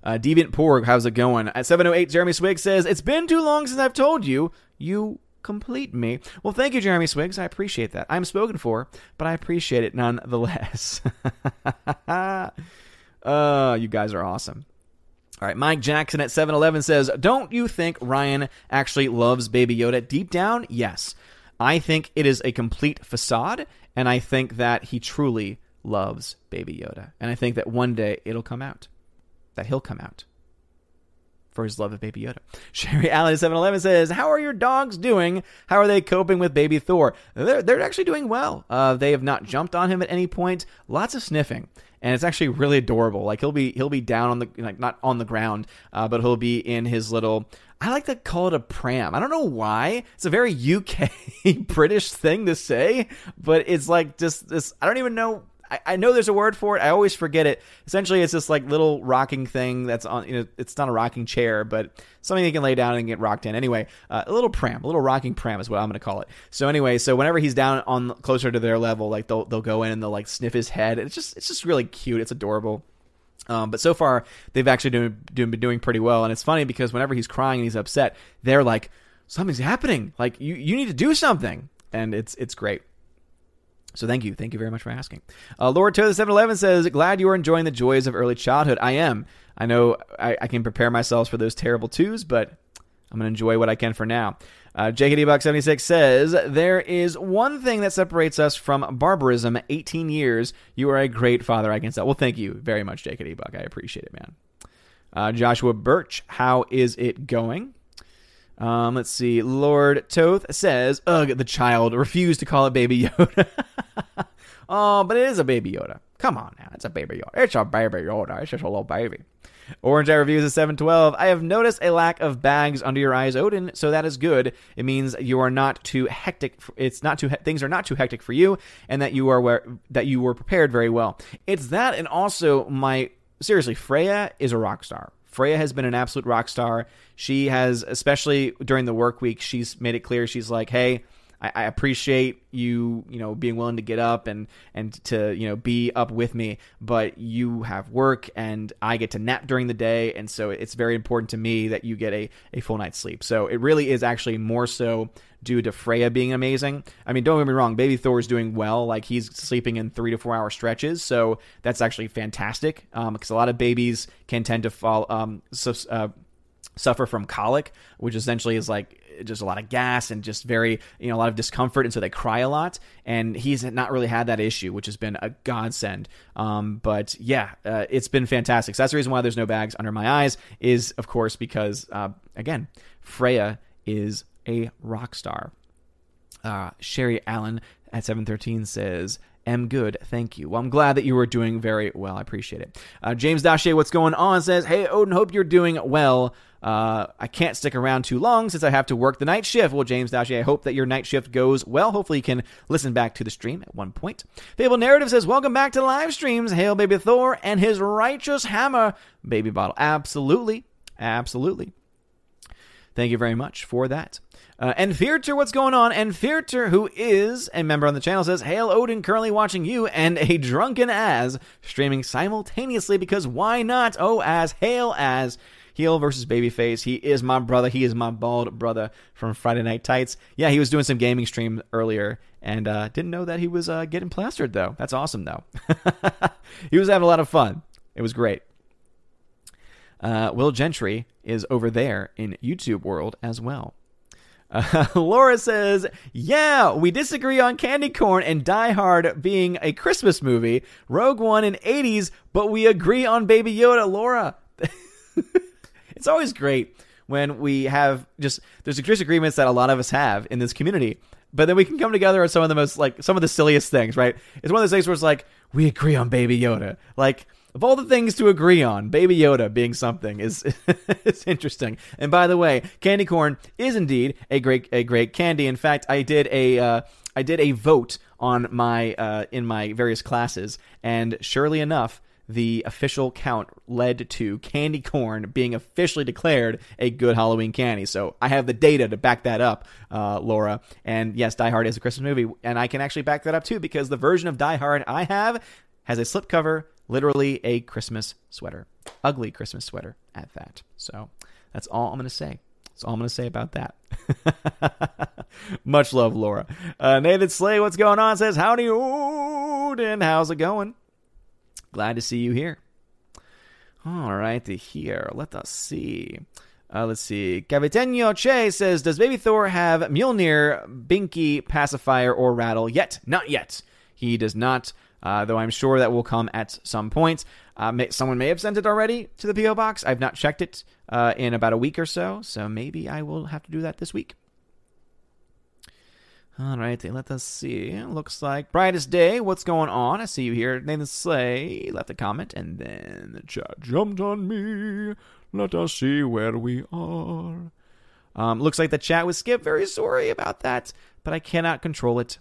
Uh, Deviant Porg, how's it going? At 708, Jeremy Swig says, It's been too long since I've told you. You complete me. Well, thank you, Jeremy Swiggs. I appreciate that. I'm spoken for, but I appreciate it nonetheless. (laughs) uh, you guys are awesome. All right, Mike Jackson at 7-Eleven says, "Don't you think Ryan actually loves Baby Yoda deep down?" Yes. I think it is a complete facade, and I think that he truly loves Baby Yoda. And I think that one day it'll come out. That he'll come out for his love of Baby Yoda. (laughs) Sherry at 7-Eleven says, How are your dogs doing? How are they coping with Baby Thor? They're, they're actually doing well. Uh, they have not jumped on him at any point. Lots of sniffing. And it's actually really adorable. Like he'll be he'll be down on the like not on the ground, uh, but he'll be in his little I like to call it a pram. I don't know why. It's a very UK (laughs) British thing to say, but it's like just this. I don't even know I, I know there's a word for it. I always forget it. Essentially, it's this like little rocking thing that's on. You know, it's not a rocking chair, but something you can lay down and get rocked in. Anyway, uh, a little pram, a little rocking pram is what I'm going to call it. So anyway, so whenever he's down on closer to their level, like they'll they'll go in and they'll like sniff his head. It's just it's just really cute. It's adorable. Um, but so far, they've actually doing, doing, been doing pretty well. And it's funny because whenever he's crying and he's upset, they're like, "Something's happening! Like you you need to do something." And it's it's great. So thank you. Thank you very much for asking. Uh, Toe the 711 says, Glad you are enjoying the joys of early childhood. I am. I know I, I can prepare myself for those terrible twos, but I'm going to enjoy what I can for now. Uh, JKD76 says, There is one thing that separates us from barbarism 18 years. You are a great father, I can tell. Well, thank you very much, JKD Buck. I appreciate it, man. Uh, Joshua Birch, how is it going? Um, let's see. Lord Toth says, "Ugh, the child refused to call it Baby Yoda." (laughs) oh, but it is a Baby Yoda. Come on now, it's a Baby Yoda. It's a Baby Yoda. It's just a little baby. Orange Eye Reviews at 712. I have noticed a lack of bags under your eyes, Odin, so that is good. It means you are not too hectic. It's not too things are not too hectic for you, and that you are where, that you were prepared very well. It's that, and also my seriously, Freya is a rock star. Freya has been an absolute rock star. She has, especially during the work week, she's made it clear she's like, hey, I, I, appreciate you, you know, being willing to get up and and to you know be up with me, but you have work and I get to nap during the day, and so it's very important to me that you get a a full night's sleep. So it really is actually more so due to Freya being amazing. I mean, don't get me wrong, Baby Thor is doing well. Like he's sleeping in three to four hour stretches, so that's actually fantastic. Because um, a lot of babies can tend to fall um, uh, suffer from colic, which essentially is like just a lot of gas and just very you know a lot of discomfort, and so they cry a lot. And he's not really had that issue, which has been a godsend. Um, but yeah, uh, it's been fantastic. So that's the reason why there's no bags under my eyes. Is of course because uh, again, Freya is a rock star. Uh, Sherry Allen at 713 says, am good, thank you. Well, I'm glad that you were doing very well. I appreciate it. Uh, James Dashe, what's going on? Says, hey, Odin, hope you're doing well. Uh, I can't stick around too long since I have to work the night shift. Well, James Dashe, I hope that your night shift goes well. Hopefully, you can listen back to the stream at one point. Fable Narrative says, Welcome back to live streams. Hail, baby Thor and his righteous hammer. Baby bottle. Absolutely. Absolutely. Thank you very much for that. Uh, and Fearter, what's going on? And Fearter, who is a member on the channel, says, Hail Odin, currently watching you and a drunken Az streaming simultaneously because why not? Oh, as Hail as heel versus babyface. He is my brother. He is my bald brother from Friday Night Tights. Yeah, he was doing some gaming stream earlier and uh, didn't know that he was uh, getting plastered though. That's awesome though. (laughs) he was having a lot of fun. It was great. Uh, Will Gentry is over there in YouTube world as well. Uh, (laughs) Laura says, Yeah, we disagree on Candy Corn and Die Hard being a Christmas movie, Rogue One in 80s, but we agree on Baby Yoda. Laura, (laughs) it's always great when we have just, there's disagreements that a lot of us have in this community, but then we can come together on some of the most, like, some of the silliest things, right? It's one of those things where it's like, we agree on Baby Yoda. Like, of all the things to agree on, Baby Yoda being something is (laughs) is interesting. And by the way, candy corn is indeed a great a great candy. In fact, I did a uh, I did a vote on my uh, in my various classes, and surely enough, the official count led to candy corn being officially declared a good Halloween candy. So I have the data to back that up, uh, Laura. And yes, Die Hard is a Christmas movie, and I can actually back that up too because the version of Die Hard I have has a slipcover literally a Christmas sweater. Ugly Christmas sweater at that. So that's all I'm going to say. That's all I'm going to say about that. (laughs) Much love, Laura. Uh, Nathan Slay, what's going on? Says, Howdy, Odin. How's it going? Glad to see you here. All right, to here. Let us see. Uh, let's see. Caviteño Che says, Does Baby Thor have Mjolnir, Binky, Pacifier, or Rattle? Yet. Not yet. He does not uh, though I'm sure that will come at some point. Uh, may, someone may have sent it already to the P.O. Box. I've not checked it uh, in about a week or so, so maybe I will have to do that this week. All right, let us see. Looks like brightest day. What's going on? I see you here. Nathan Slay left a comment, and then the chat jumped on me. Let us see where we are. Um, looks like the chat was skipped. Very sorry about that, but I cannot control it.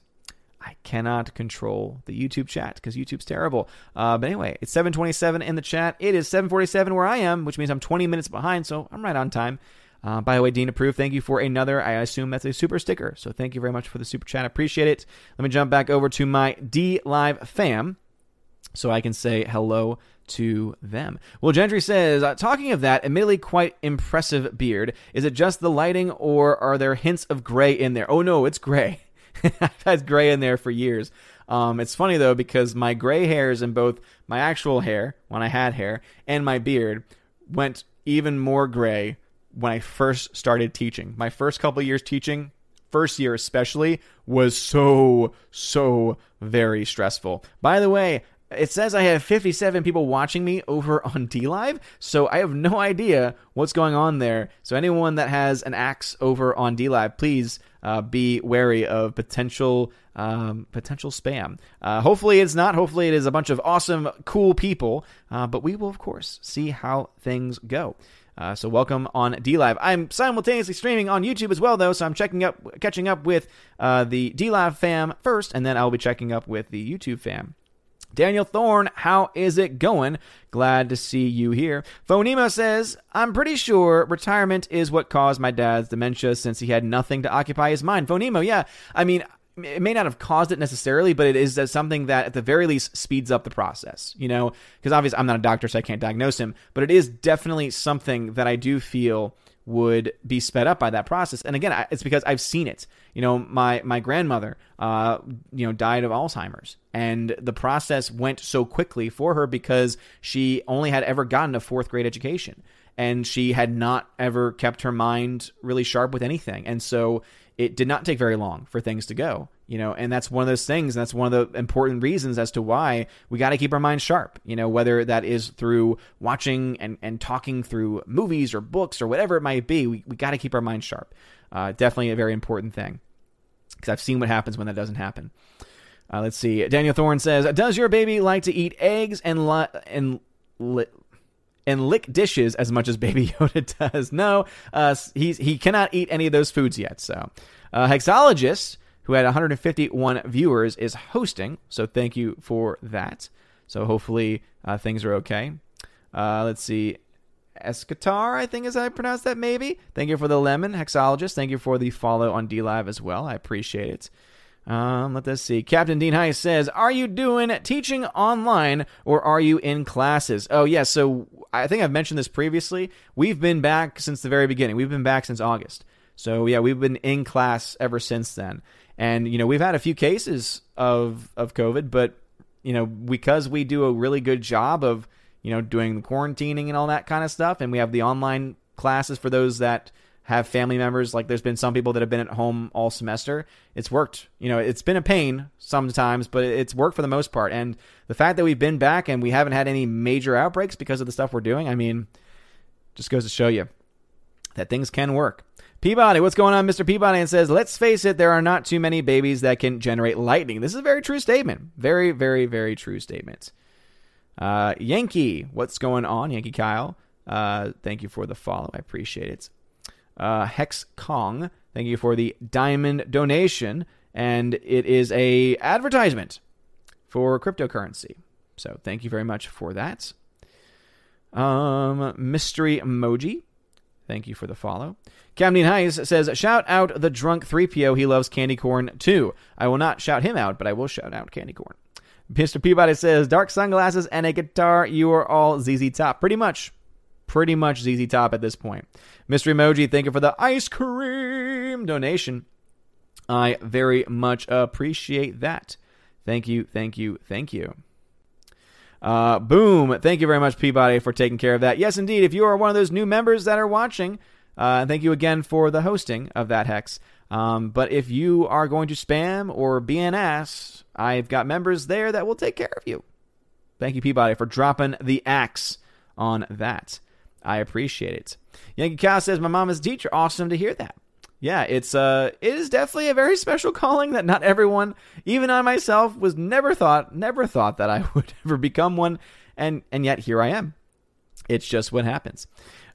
I cannot control the YouTube chat because YouTube's terrible. Uh, but anyway, it's 7:27 in the chat. It is 7:47 where I am, which means I'm 20 minutes behind, so I'm right on time. Uh, by the way, Dean approved. Thank you for another. I assume that's a super sticker. So thank you very much for the super chat. I appreciate it. Let me jump back over to my DLive fam so I can say hello to them. Well, Gentry says, uh, talking of that, admittedly quite impressive beard. Is it just the lighting or are there hints of gray in there? Oh no, it's gray. (laughs) (laughs) I've had gray in there for years. Um, it's funny though because my gray hairs in both my actual hair when I had hair and my beard went even more gray when I first started teaching. My first couple years teaching, first year especially, was so so very stressful. By the way, it says I have 57 people watching me over on (laughs) DLive, so I have no idea what's going on there. So anyone that has an axe over on DLive, please uh, be wary of potential um, potential spam. Uh, hopefully it's not. Hopefully it is a bunch of awesome, cool people. Uh, but we will of course see how things go. Uh, so welcome on DLive. I'm simultaneously streaming on YouTube as well, though. So I'm checking up, catching up with uh, the DLive fam first, and then I'll be checking up with the YouTube fam. Daniel Thorne, how is it going? Glad to see you here. Phonemo says, I'm pretty sure retirement is what caused my dad's dementia since he had nothing to occupy his mind. Phonemo, yeah. I mean, it may not have caused it necessarily, but it is uh, something that at the very least speeds up the process, you know? Because obviously I'm not a doctor, so I can't diagnose him, but it is definitely something that I do feel would be sped up by that process. And again, it's because I've seen it. You know, my my grandmother, uh, you know, died of Alzheimer's, and the process went so quickly for her because she only had ever gotten a fourth grade education. and she had not ever kept her mind really sharp with anything. And so it did not take very long for things to go, you know, and that's one of those things. And that's one of the important reasons as to why we got to keep our minds sharp, you know, whether that is through watching and, and talking through movies or books or whatever it might be. We, we got to keep our minds sharp. Uh, definitely a very important thing because I've seen what happens when that doesn't happen. Uh, let's see. Daniel Thorne says, "Does your baby like to eat eggs and li- and li- and lick dishes as much as Baby (laughs) Yoda does. No, uh, he's, he cannot eat any of those foods yet. So, uh, Hexologist, who had 151 viewers, is hosting. So, thank you for that. So, hopefully, uh, things are okay. Uh, let's see. Escatar, I think is how I pronounce that, maybe. Thank you for the lemon, Hexologist. Thank you for the follow on DLive as well. I appreciate it. Um, let us see. Captain Dean Heist says, "Are you doing teaching online or are you in classes?" Oh, yeah. So I think I've mentioned this previously. We've been back since the very beginning. We've been back since August. So yeah, we've been in class ever since then. And you know, we've had a few cases of of COVID, but you know, because we do a really good job of you know doing the quarantining and all that kind of stuff, and we have the online classes for those that have family members. Like there's been some people that have been at home all semester. It's worked. You know, it's been a pain sometimes, but it's worked for the most part. And the fact that we've been back and we haven't had any major outbreaks because of the stuff we're doing, I mean, just goes to show you that things can work. Peabody, what's going on, Mr. Peabody? And says, let's face it, there are not too many babies that can generate lightning. This is a very true statement. Very, very, very true statement. Uh, Yankee, what's going on, Yankee Kyle? Uh, thank you for the follow. I appreciate it uh, Hex Kong. Thank you for the diamond donation, and it is a advertisement for cryptocurrency. So thank you very much for that. Um, Mystery Emoji. Thank you for the follow. Captain Heist says, Shout out the drunk 3PO. He loves candy corn too. I will not shout him out, but I will shout out candy corn. Mr. Peabody says, Dark sunglasses and a guitar. You are all ZZ Top. Pretty much pretty much ZZ Top at this point. Mystery Emoji, thank you for the ice cream donation. I very much appreciate that. Thank you, thank you, thank you. Uh, boom. Thank you very much, Peabody, for taking care of that. Yes, indeed. If you are one of those new members that are watching, uh, thank you again for the hosting of that hex. Um, but if you are going to spam or be an ass, I've got members there that will take care of you. Thank you, Peabody, for dropping the axe on that. I appreciate it. Yankee Cow says, My mom is a teacher. Awesome to hear that. Yeah, it's uh it is definitely a very (laughs) special calling that not everyone, even I myself, was never thought never thought that I (laughs) would ever become one, and and yet here I am. It's just what happens.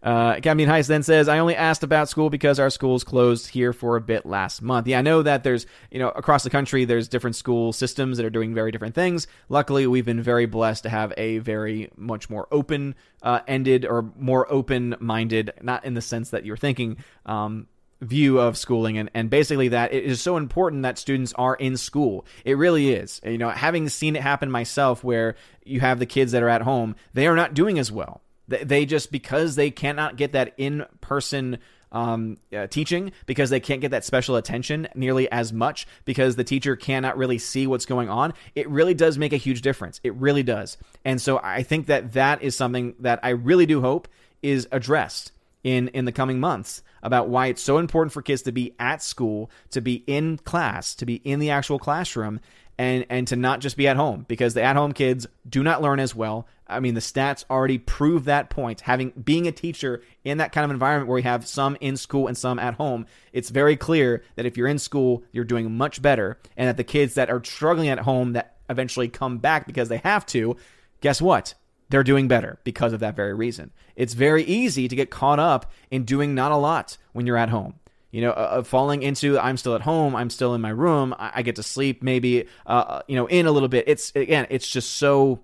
Uh, Captain Heist then says, I only asked about school because our schools closed here for a bit last month. Yeah, I know that there's, you know, across the country, there's different school systems that are doing very different things. Luckily, we've been very blessed to have a very much more open uh, ended or more open minded, not in the sense that you're thinking, um, view of schooling and, and basically that it is so important that students are in school it really is you know having seen it happen myself where you have the kids that are at home they are not doing as well they just because they cannot get that in person um, uh, teaching because they can't get that special attention nearly as much because the teacher cannot really see what's going on. It really does make a huge difference. It really does. And so I think that that is something that I really do hope is addressed in in the coming months about why it's so important for kids to be at school, to be in class, to be in the actual classroom and and to not just be at home because the at home kids do not learn as well. I mean, the stats already prove that point. Having being a teacher in that kind of environment where you have some in school and some at home, it's very clear that if you're in school, you're doing much better, and that the kids that are struggling at home that eventually come back because they have to, guess what? They're doing better because of that very reason. It's very easy to get caught up in doing not a lot when you're at home you know, uh, falling into I'm still at home, I'm still in my room, I, I get to sleep maybe, uh, uh, you know, in a little bit. It's again, it's just so,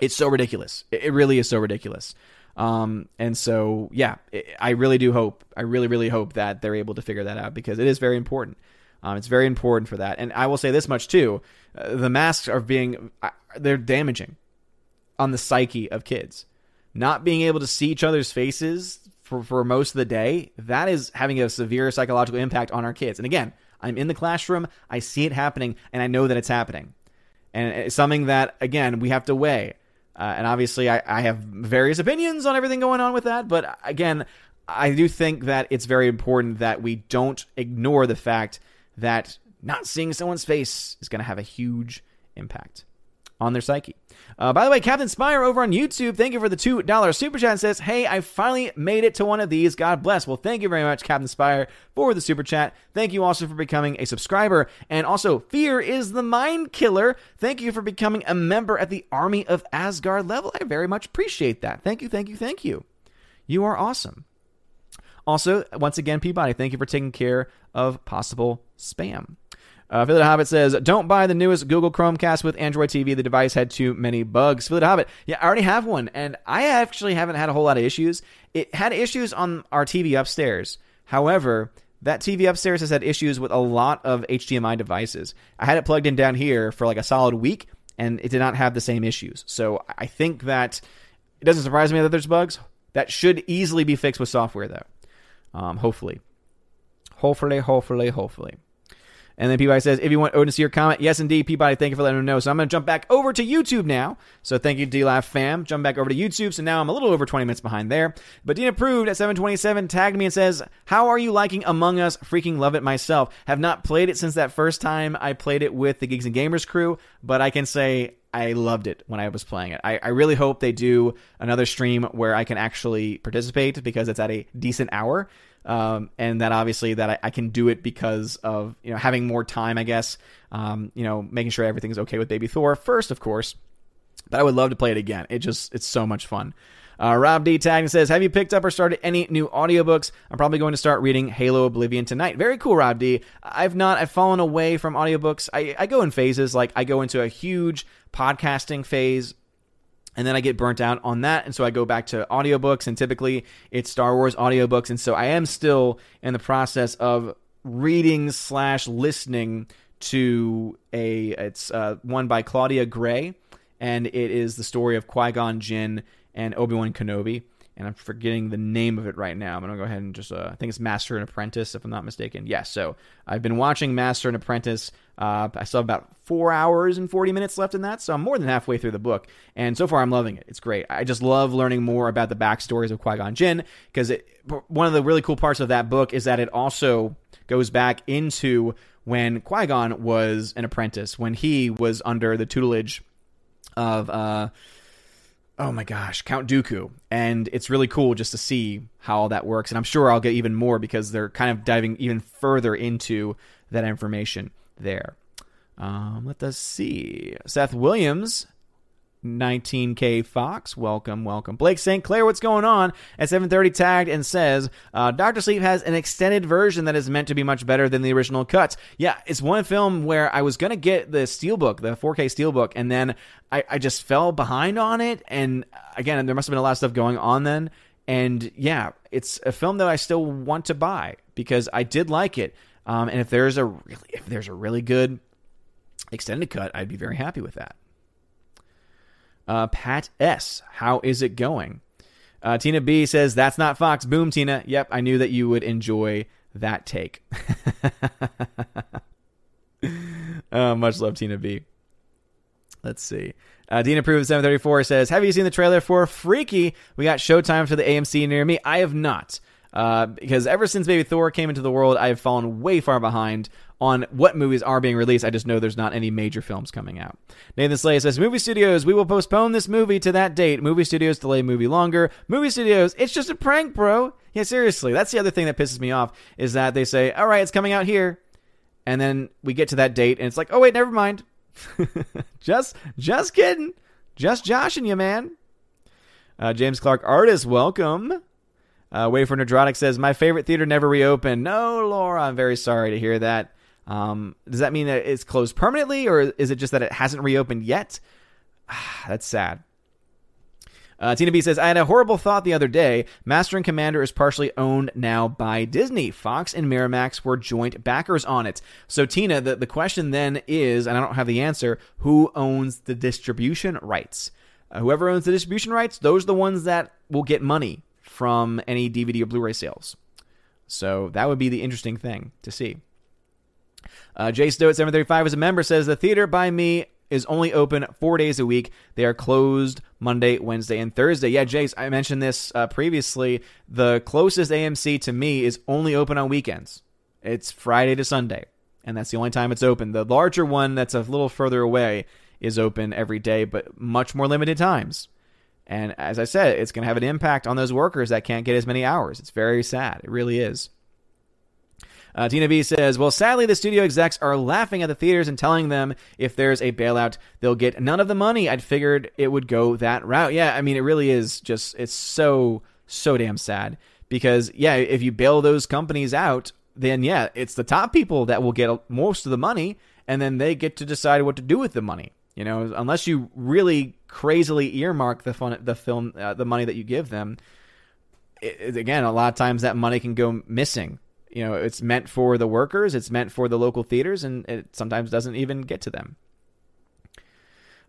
it's so ridiculous. It, it really is so ridiculous. Um, and so, yeah, it, I really do hope, I really, really hope that they're able to figure that out because it is very important. Um, it's very important for that. And I will say this much too: uh, the masks are being, uh, they're damaging on the psyche of kids. Not being able to see each other's faces for, for most of the day, that is having a severe psychological impact on our kids. And again, I'm in the classroom, I see it happening, and I know that it's happening. And it's something that, again, we have to weigh. Uh, and obviously, I, I have various opinions on everything going on with that. But again, I do think that it's very important that we don't ignore the fact that not seeing someone's face is going to have a huge impact on their psyche. Uh, by the way, Captain Spire over on YouTube, thank you for the $2 super chat says, Hey, I finally made it to one of these. God bless. Well, thank you very much, Captain Spire, for the super chat. Thank you also for becoming a subscriber. And also, Fear is the Mind Killer. Thank you for becoming a member at the Army of Asgard level. I very much appreciate that. Thank you, thank you, thank you. You are awesome. Also, once again, Peabody, thank you for taking care of possible spam. Uh, the Hobbit says, "Don't buy the newest Google Chromecast with Android TV. The device had too many bugs." The Hobbit, yeah, I already have one, and I actually haven't had a whole lot of issues. It had issues on our TV upstairs. However, that TV upstairs has had issues with a lot of HDMI devices. I had it plugged in down here for like a solid week, and it did not have the same issues. So I think that it doesn't surprise me that there's bugs. That should easily be fixed with software, though. Um, hopefully, hopefully, hopefully, hopefully. And then Peabody says, if you want Odin to see your comment, yes, indeed, Peabody, thank you for letting him know. So I'm going to jump back over to YouTube now. So thank you, DLive fam. Jump back over to YouTube. So now I'm a little over 20 minutes behind there. But Dean approved at 727 tagged me and says, how are you liking Among Us? Freaking love it myself. Have not played it since that first time I played it with the Geeks and Gamers crew, but I can say I loved it when I was playing it. I, I, really hope they do another stream where I can actually participate because it's at a decent hour um, and that obviously that I, I, can do it because of you know having more time, I guess. Um, you know, making sure everything's okay with Baby Thor first, of course. But I would love to play it again. It just it's so much fun. Uh, Rob D. Tag says, Have you picked up or started any new audiobooks? I'm probably going to start reading Halo Oblivion tonight. Very cool, Rob D. I've not, I've fallen away from audiobooks. I, I go in phases. Like, I go into a huge podcasting phase and then I get burnt out on that. And so I go back to audiobooks, and typically it's Star Wars audiobooks. And so I am still in the process of reading slash listening to a, it's uh, one by Claudia Gray, and it is the story of Qui Gon Jinn and Obi Wan Kenobi and I'm forgetting the name of it right now. I'm gonna go ahead and just uh, I think it's Master and Apprentice, if I'm not mistaken. Yes. So I've been watching Master and Apprentice. Uh, I still have about four hours and 40 minutes left in that, so I'm more than halfway through the book. And so far, I'm loving it. It's great. I just love learning more about the backstories of Qui Gon Jinn because one of the really cool parts of that book is that it also goes back into when Qui Gon was an apprentice, when he was under the tutelage of. Uh, oh my gosh, Count Dooku. And it's really cool just to see how all that works. And I'm sure I'll get even more because they're kind of diving even further into that information there. Um, let us see. Seth Williams 19K Fox, welcome, welcome. Blake St. Clair, what's going on? At 7:30 tagged and says, uh, Doctor Sleep has an extended version that is meant to be much better than the original cuts. Yeah, it's one film where I was gonna get the steelbook, the 4K steelbook, and then I, I just fell behind on it. And again, there must have been a lot of stuff going on then. And yeah, it's a film that I still want to buy because I did like it. Um, and if there's a really, if there's a really good extended cut, I'd be very happy with that. Uh, Pat S. How is it going? Uh, Tina B says, That's not Fox. Boom, Tina. Yep, I knew that you would enjoy that take. (laughs) uh, much love, Tina B. Let's see. Uh, Dean approved 734 says, Have you seen the trailer for Freaky? We got showtime for the AMC near me. I have not. Uh, because ever since Baby Thor came into the world, I have fallen way far behind on what movies are being released. I just know there's not any major films coming out. Nathan Slay says, Movie studios, we will postpone this movie to that date. Movie studios delay movie longer. Movie studios, it's just a prank, bro. Yeah, seriously. That's the other thing that pisses me off is that they say, all right, it's coming out here. And then we get to that date and it's like, oh, wait, never mind. (laughs) just, just kidding. Just joshing you, man. Uh, James Clark, artist, welcome. Uh, Wafer Nerdrotic says, My favorite theater never reopened. No, Laura, I'm very sorry to hear that. Um, does that mean that it's closed permanently, or is it just that it hasn't reopened yet? (sighs) That's sad. Uh, Tina B says, I had a horrible thought the other day. Master and Commander is partially owned now by Disney. Fox and Miramax were joint backers on it. So, Tina, the, the question then is, and I don't have the answer, who owns the distribution rights? Uh, whoever owns the distribution rights, those are the ones that will get money from any DVD or Blu ray sales. So that would be the interesting thing to see. Uh, Jay Stowe at 735 as a member says the theater by me is only open four days a week. They are closed Monday, Wednesday, and Thursday. Yeah, Jace, I mentioned this uh, previously. The closest AMC to me is only open on weekends. It's Friday to Sunday, and that's the only time it's open. The larger one that's a little further away is open every day, but much more limited times. And as I said, it's going to have an impact on those workers that can't get as many hours. It's very sad. It really is. Uh, Tina B says, Well, sadly, the studio execs are laughing at the theaters and telling them if there's a bailout, they'll get none of the money. I'd figured it would go that route. Yeah, I mean, it really is just, it's so, so damn sad. Because, yeah, if you bail those companies out, then, yeah, it's the top people that will get most of the money, and then they get to decide what to do with the money. You know, unless you really crazily earmark the fun, the film, uh, the money that you give them. It, again, a lot of times that money can go missing you know it's meant for the workers it's meant for the local theaters and it sometimes doesn't even get to them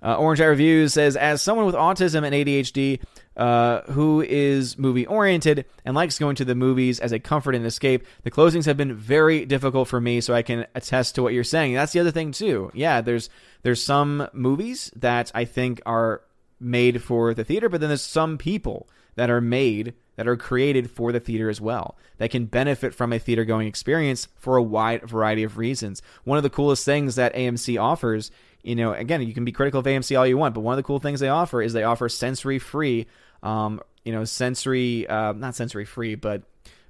uh, orange eye reviews says as someone with autism and adhd uh, who is movie oriented and likes going to the movies as a comfort and escape the closings have been very difficult for me so i can attest to what you're saying that's the other thing too yeah there's there's some movies that i think are made for the theater but then there's some people that are made that are created for the theater as well that can benefit from a theater going experience for a wide variety of reasons. One of the coolest things that AMC offers, you know, again, you can be critical of AMC all you want, but one of the cool things they offer is they offer sensory free, um, you know, sensory, uh, not sensory free, but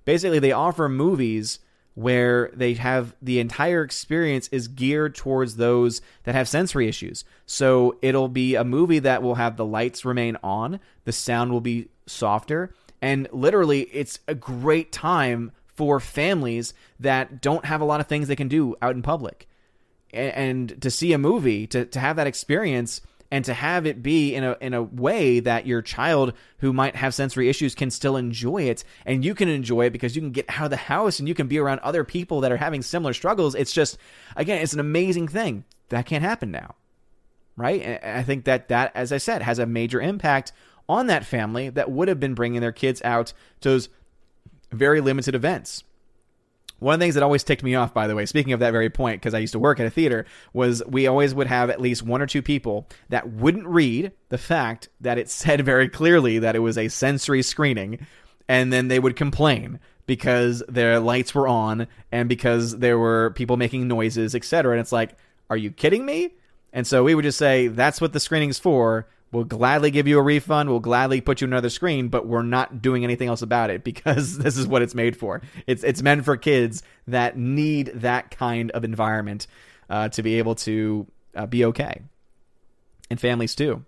basically they offer movies where they have the entire experience is geared towards those that have sensory issues. So it'll be a movie that will have the lights remain on, the sound will be softer, and literally, it's a great time for families that don't have a lot of things they can do out in public. And, to see a movie, to, to have that experience, and to have it be in a in a way that your child who might have sensory issues can still enjoy it and you can enjoy it because you can get out of the house and you can be around other people that are having similar struggles. It's just again it's an amazing thing. That can't happen now right? And i think that that as i said has a major impact on that family that would have been bringing their kids out to those very limited events. One of the things that always ticked me off, by the way, speaking of that very point, because I used to work at a theater, was we always would have at least one or two people that wouldn't read the fact that it said very clearly that it was a sensory screening, and then they would complain because their lights were on and because there were people making noises, etc. And it's like, are you kidding me? And so we would just say, that's what the screening's for. We'll gladly give you a refund. We'll gladly put you another screen, but we're not doing anything else about it (laughs) because this is what it's made for. It's it's meant for kids that need that kind of environment uh, to be able to uh, be okay, and families too.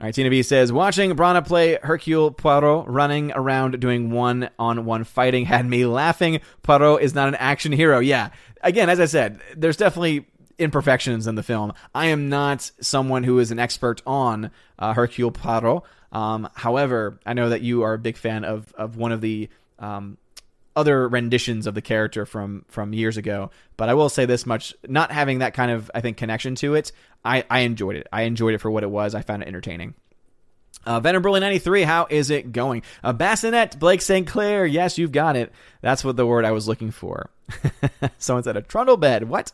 All right, Tina B says watching Branagh play Hercule Poirot running around doing one on one fighting had me laughing. Poirot is not an action hero. Yeah, again, as I said, there's definitely imperfections in the film. I am not someone who is an expert on uh, Hercule Poirot. Um, however, I know that you are a big fan of of one of the um, other renditions of the character from from years ago. But I will say this much: not having that kind of I think connection to it, I I enjoyed it. I enjoyed it for what it was. I found it entertaining. Uh, Venom Broly 93, how is it going? A bassinet, Blake St. Clair. Yes, you've got it. That's what the word I was looking for. (laughs) Someone said a trundle bed. What?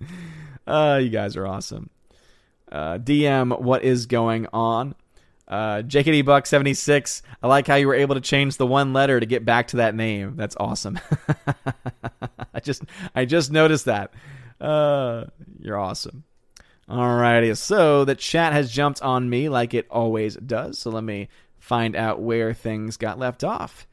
(laughs) uh, you guys are awesome. Uh, DM, what is going on? Uh, JKD Buck 76. I like how you were able to change the one letter to get back to that name. That's awesome. (laughs) I just I just noticed that. Uh, you're awesome. Alrighty, so the chat has jumped on me like it always does. So let me find out where things got left off,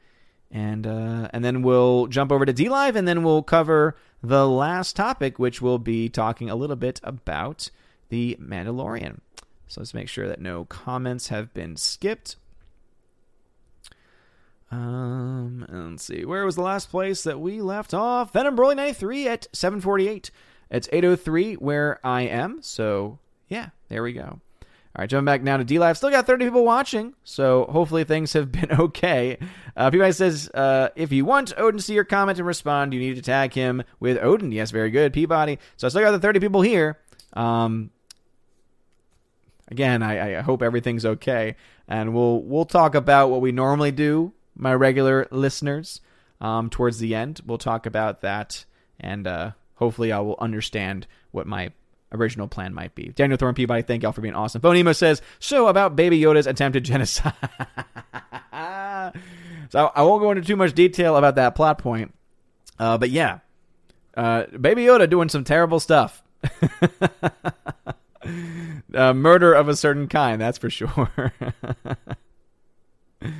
and uh, and then we'll jump over to DLive, and then we'll cover the last topic, which will be talking a little bit about the Mandalorian. So let's make sure that no comments have been skipped. Um, let's see. Where was the last place that we left off? Venom Broly 93 at 748. It's 803 where I am. So, yeah, there we go. All right, jumping back now to DLive. Still got 30 people watching, so hopefully things have been (laughs) okay. Uh, Peabody says, uh, if you want Odin to see your comment and respond, you need to tag him with Odin. Yes, very good, Peabody. So I still got the 30 people here. Um, again, I, I hope everything's okay, and we'll we'll talk about what we normally do, my regular listeners. Um, towards the end, we'll talk about that, and uh, hopefully, I will understand what my original plan might be. Daniel Thorne Peabody, thank y'all for being awesome. Phonemo says, so about Baby Yoda's attempted genocide. (laughs) so I won't go into too much detail about that plot point. Uh, but yeah, uh, Baby Yoda doing some terrible stuff. (laughs) uh, murder of a certain kind, that's for sure. (laughs)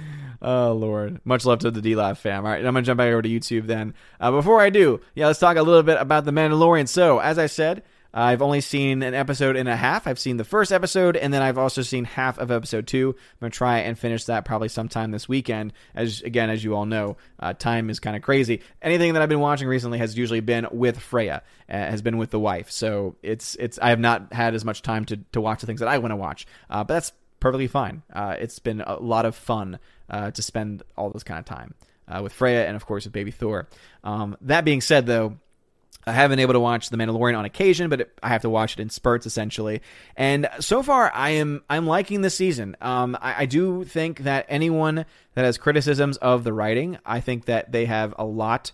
oh Lord, much love to the DLive fam. All right, I'm gonna jump back over to YouTube then. Uh, before I do, yeah, let's talk a little bit about the Mandalorian. So, as I said, I've only seen an episode and a half. I've seen the first episode, and then I've also seen half of episode two. I'm gonna try and finish that probably sometime this weekend. As again, as you all know, uh, time is kind of crazy. Anything that I've been watching recently has usually been with Freya, uh, has been with the wife. So it's it's I have not had as much time to to watch the things that I want to watch. Uh, but that's perfectly fine. Uh, it's been a lot of fun uh, to spend all this kind of time uh, with Freya and of course with Baby Thor. Um, that being said, though I have been able to watch The Mandalorian on occasion, but it, I have to watch it in spurts essentially. And so far, I am I'm liking this season. Um, I, I, do think that anyone that has criticisms of the writing, I think that they have a lot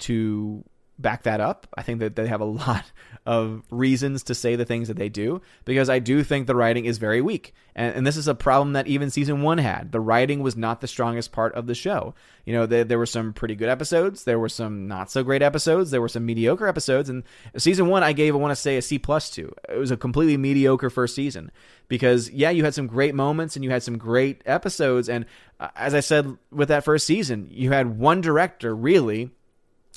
to back that up. I think that they have a (laughs) lot of reasons to say the things that they do because I do think the writing is very weak. And, and this is a problem that even season one had. The writing was not the strongest part of the show. You know, there, there were some pretty good episodes, there were some not so great episodes, there were some mediocre episodes. And season one, I gave, I want to say, a C plus to. It was a completely mediocre first season because, yeah, you had some great moments and you had some great episodes. And uh, as I said with that first season, you had one director really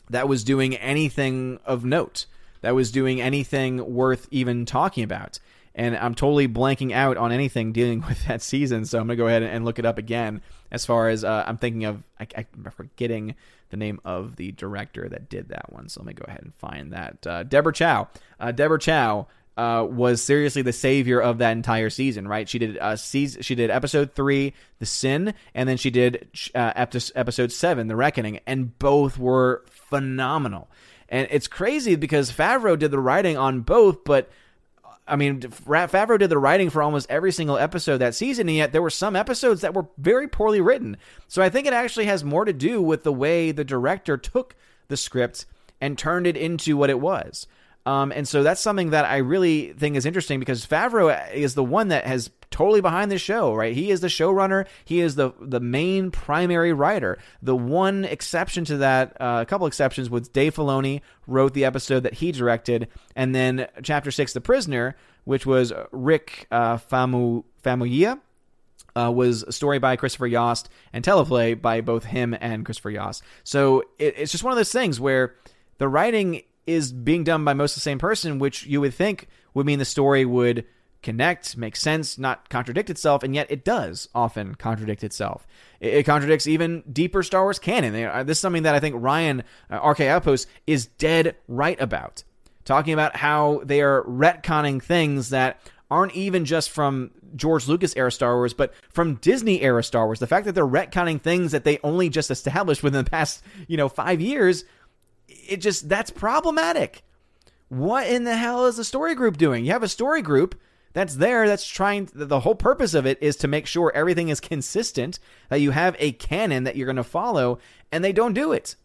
that was doing anything of note that was doing anything worth even talking about. And I'm totally blanking out on anything dealing (laughs) with that season, so I'm gonna go ahead and look it up again. As far as uh, I'm thinking of, I, am forgetting the name of the director that did that one. So let me go ahead and find that. Uh, Deborah Chow. Uh, Deborah Chow uh, was seriously the savior of that entire season, right? She did uh, season, she did episode three, The Sin, and then she did uh, episode seven, The Reckoning, and both were phenomenal. And it's crazy because Favreau did the writing on both, but I mean, Favreau did the writing for almost every single episode that season, and yet there were some episodes that were very poorly written. So I think it actually has more to do with the way the director took the script and turned it into what it was. Um, and so that's something that I really think is interesting because Favreau is the one that has totally behind the show, right? He is the showrunner. He is the the main primary writer. The one exception to that, uh, a couple exceptions, was Dave Filoni wrote the episode that he directed, and then Chapter Six, The Prisoner, which was Rick uh, Famu Famuyiwa. Uh, was a story by Christopher Yost and teleplay by both him and Christopher Yost. So it, it's just one of those things where the writing is being done by most the same person, which you would think would mean the story would connect, make sense, not contradict itself, and yet it does often contradict itself. It, it contradicts even deeper Star Wars canon. Uh, this is something that I think Ryan uh, RK Outpost is dead right about, talking about how they are retconning things that aren't even just from George Lucas era Star Wars, but from Disney era Star Wars. The fact that they're retconning things that they only just established within the past, you know, five years it just that's problematic. What in the hell is the story group doing? You have a story group that's there that's trying the whole purpose of it is to make sure everything is consistent, that you have a canon that you're going to follow and they don't do it.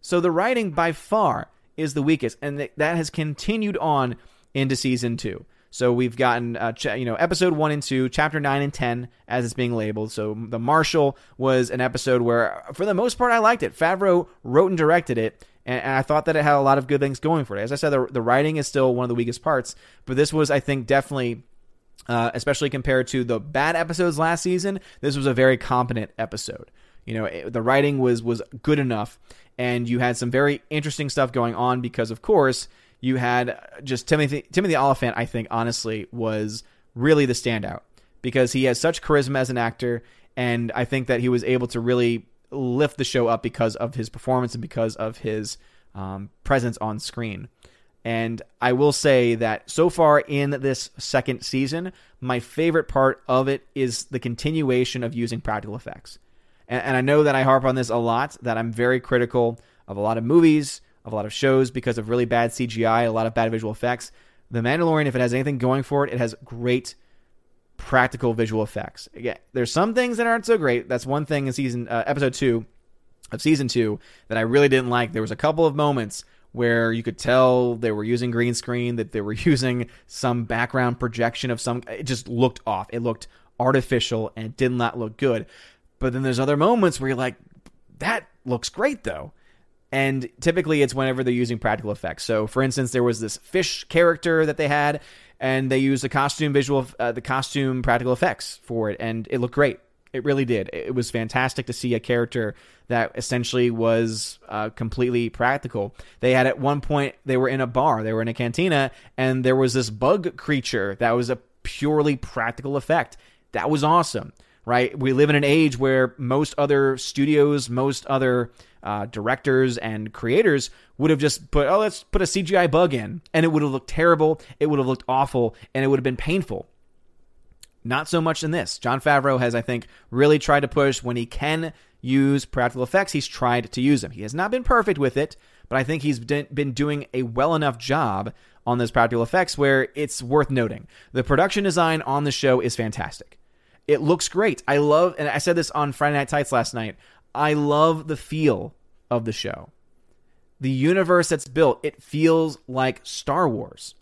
So the writing by far is the weakest and that has continued on into season 2. So we've gotten, uh, ch- you know, episode one and two, chapter nine and ten, as it's being labeled. So the Marshal was an episode where, for the most part, I liked it. Favreau wrote and directed it, and, and I thought that it had a lot of good things going for it. As I said, the, the writing is still one of the weakest parts, but this was, I think, definitely. Uh, especially compared to the bad episodes last season, this was a very competent episode. You know, it, the writing was was good enough, and you had some very interesting stuff going on because, of course, you had just Timothy Timothy Olyphant. I think honestly was really the standout because he has such charisma as an actor, and I think that he was able to really lift the show up because of his performance and because of his um, presence on screen. And I will say that so far in this second season, my favorite part of it is the continuation of using practical effects. And, and, I know that I harp on this a lot, that I'm very critical of a lot of movies, of a lot of shows because of really bad CGI, a lot of bad visual effects. The Mandalorian, if it has anything going for it, it has great practical visual effects. Again, there's some things that aren't so great. That's one thing in season uh, episode two of season two that I really didn't like. There was a couple of moments where you could tell they were using green screen, that they were (laughs) using some background projection of some. It just looked off. It looked artificial and did not look good. But then there's other moments where you're like, that looks great though. And typically it's whenever they're using practical effects. So, for instance, there was this fish character that they had, and they used the costume visual, uh, the costume practical effects for it, and it looked great. It really did. It was fantastic to see a character that essentially was uh, completely practical. They had at one point they were in a bar, they were in a cantina, and there was this bug creature that was a purely practical effect. That was awesome right? We live in an age where most other studios, most other uh, directors and creators would have just put, oh, let's put a CGI bug in, and it would have looked terrible, it would have looked awful, and it would have been painful. Not so much in this. Jon Favreau has, I think, really tried to push when he can use practical effects, he's tried to use them. He has not been perfect with it, but I think he's been doing a well enough job on those practical effects where it's worth noting. The production design on the show is fantastic. It looks great. I love, and I said this on Friday Night Tights last night. I love the feel of the show. The universe that's built, it feels like Star Wars.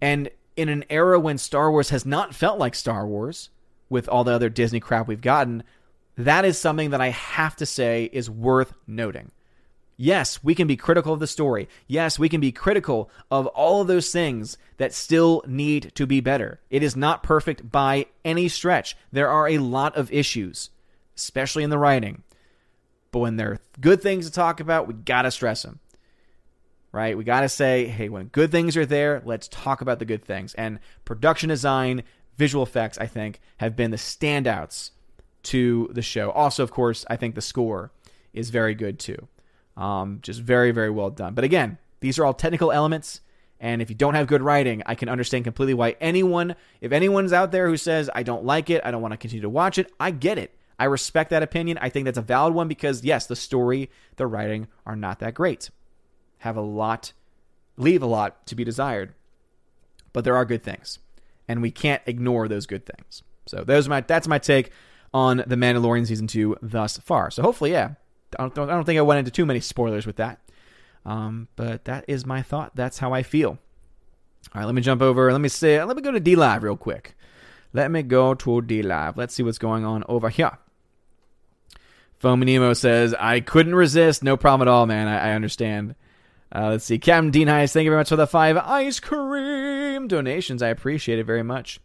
And in an era when Star Wars has not felt like Star Wars, with all the other Disney crap we've gotten, that is something that I have to say is worth noting. Yes, we can be critical of the story. Yes, we can be critical of all of those things that still need to be better. It is not perfect by any stretch. There are a lot of issues, especially in the writing. But when there are good things to talk about, we got to stress them. Right? We got to say, hey, when good things are there, let's talk about the good things. And production design, visual effects, I think, have been the standouts to the show. Also, of course, I think the score is very good too. Um, just very, very well done. But again, these are all technical elements. And if you don't have good writing, I can understand completely why anyone, if anyone's out there who says, I don't like it, I don't want to continue to watch it, I get it. I respect that opinion. I think that's a valid one because, yes, the story, the writing are not that great. Have a lot, leave a lot to be desired. But there are good things. And we can't ignore those good things. So those my, that's my take on The Mandalorian Season 2 thus far. So hopefully, yeah, I don't, I don't think I went into too many spoilers with that. Um, but that is my thought. That's how I feel. All right, let me jump over. Let me say, let me go to DLive real quick. Let me go to DLive. Let's see what's going on over here. Foamy Nemo says, I couldn't resist. No problem at all, man. I, I understand. Uh, let's see. Captain Dean Heist, thank you very much for the five ice cream donations. I appreciate it very much.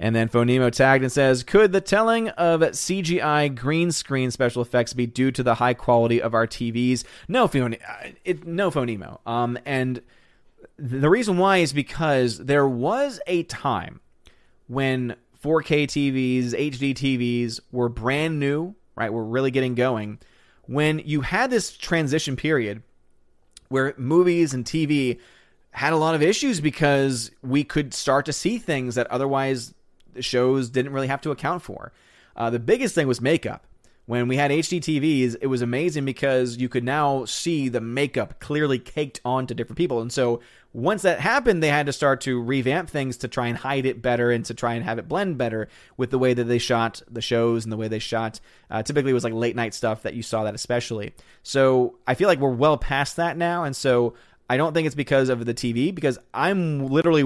And then Phonemo tagged and says, Could the telling of CGI green screen special effects be due to the high quality of our TVs? No, Phone- uh, it, no Phonemo. Um, and the reason why is because there was a time when 4K TVs, HD TVs were brand new, right? We're really getting going. When you had this transition period where movies and TV had a lot of issues because we could start to see things that otherwise shows didn't really have to account for. Uh, the biggest thing was makeup. When we had HD TVs, it was amazing because you could now see the makeup clearly caked onto different people. And so once that happened, they had to start to revamp things to try and hide it better and to try and have it blend better with the way that they shot the shows and the way they shot. Uh, typically, it was like late night stuff that you saw that especially. So I feel like we're well past that now. And so I don't think it's because of the TV, because I'm literally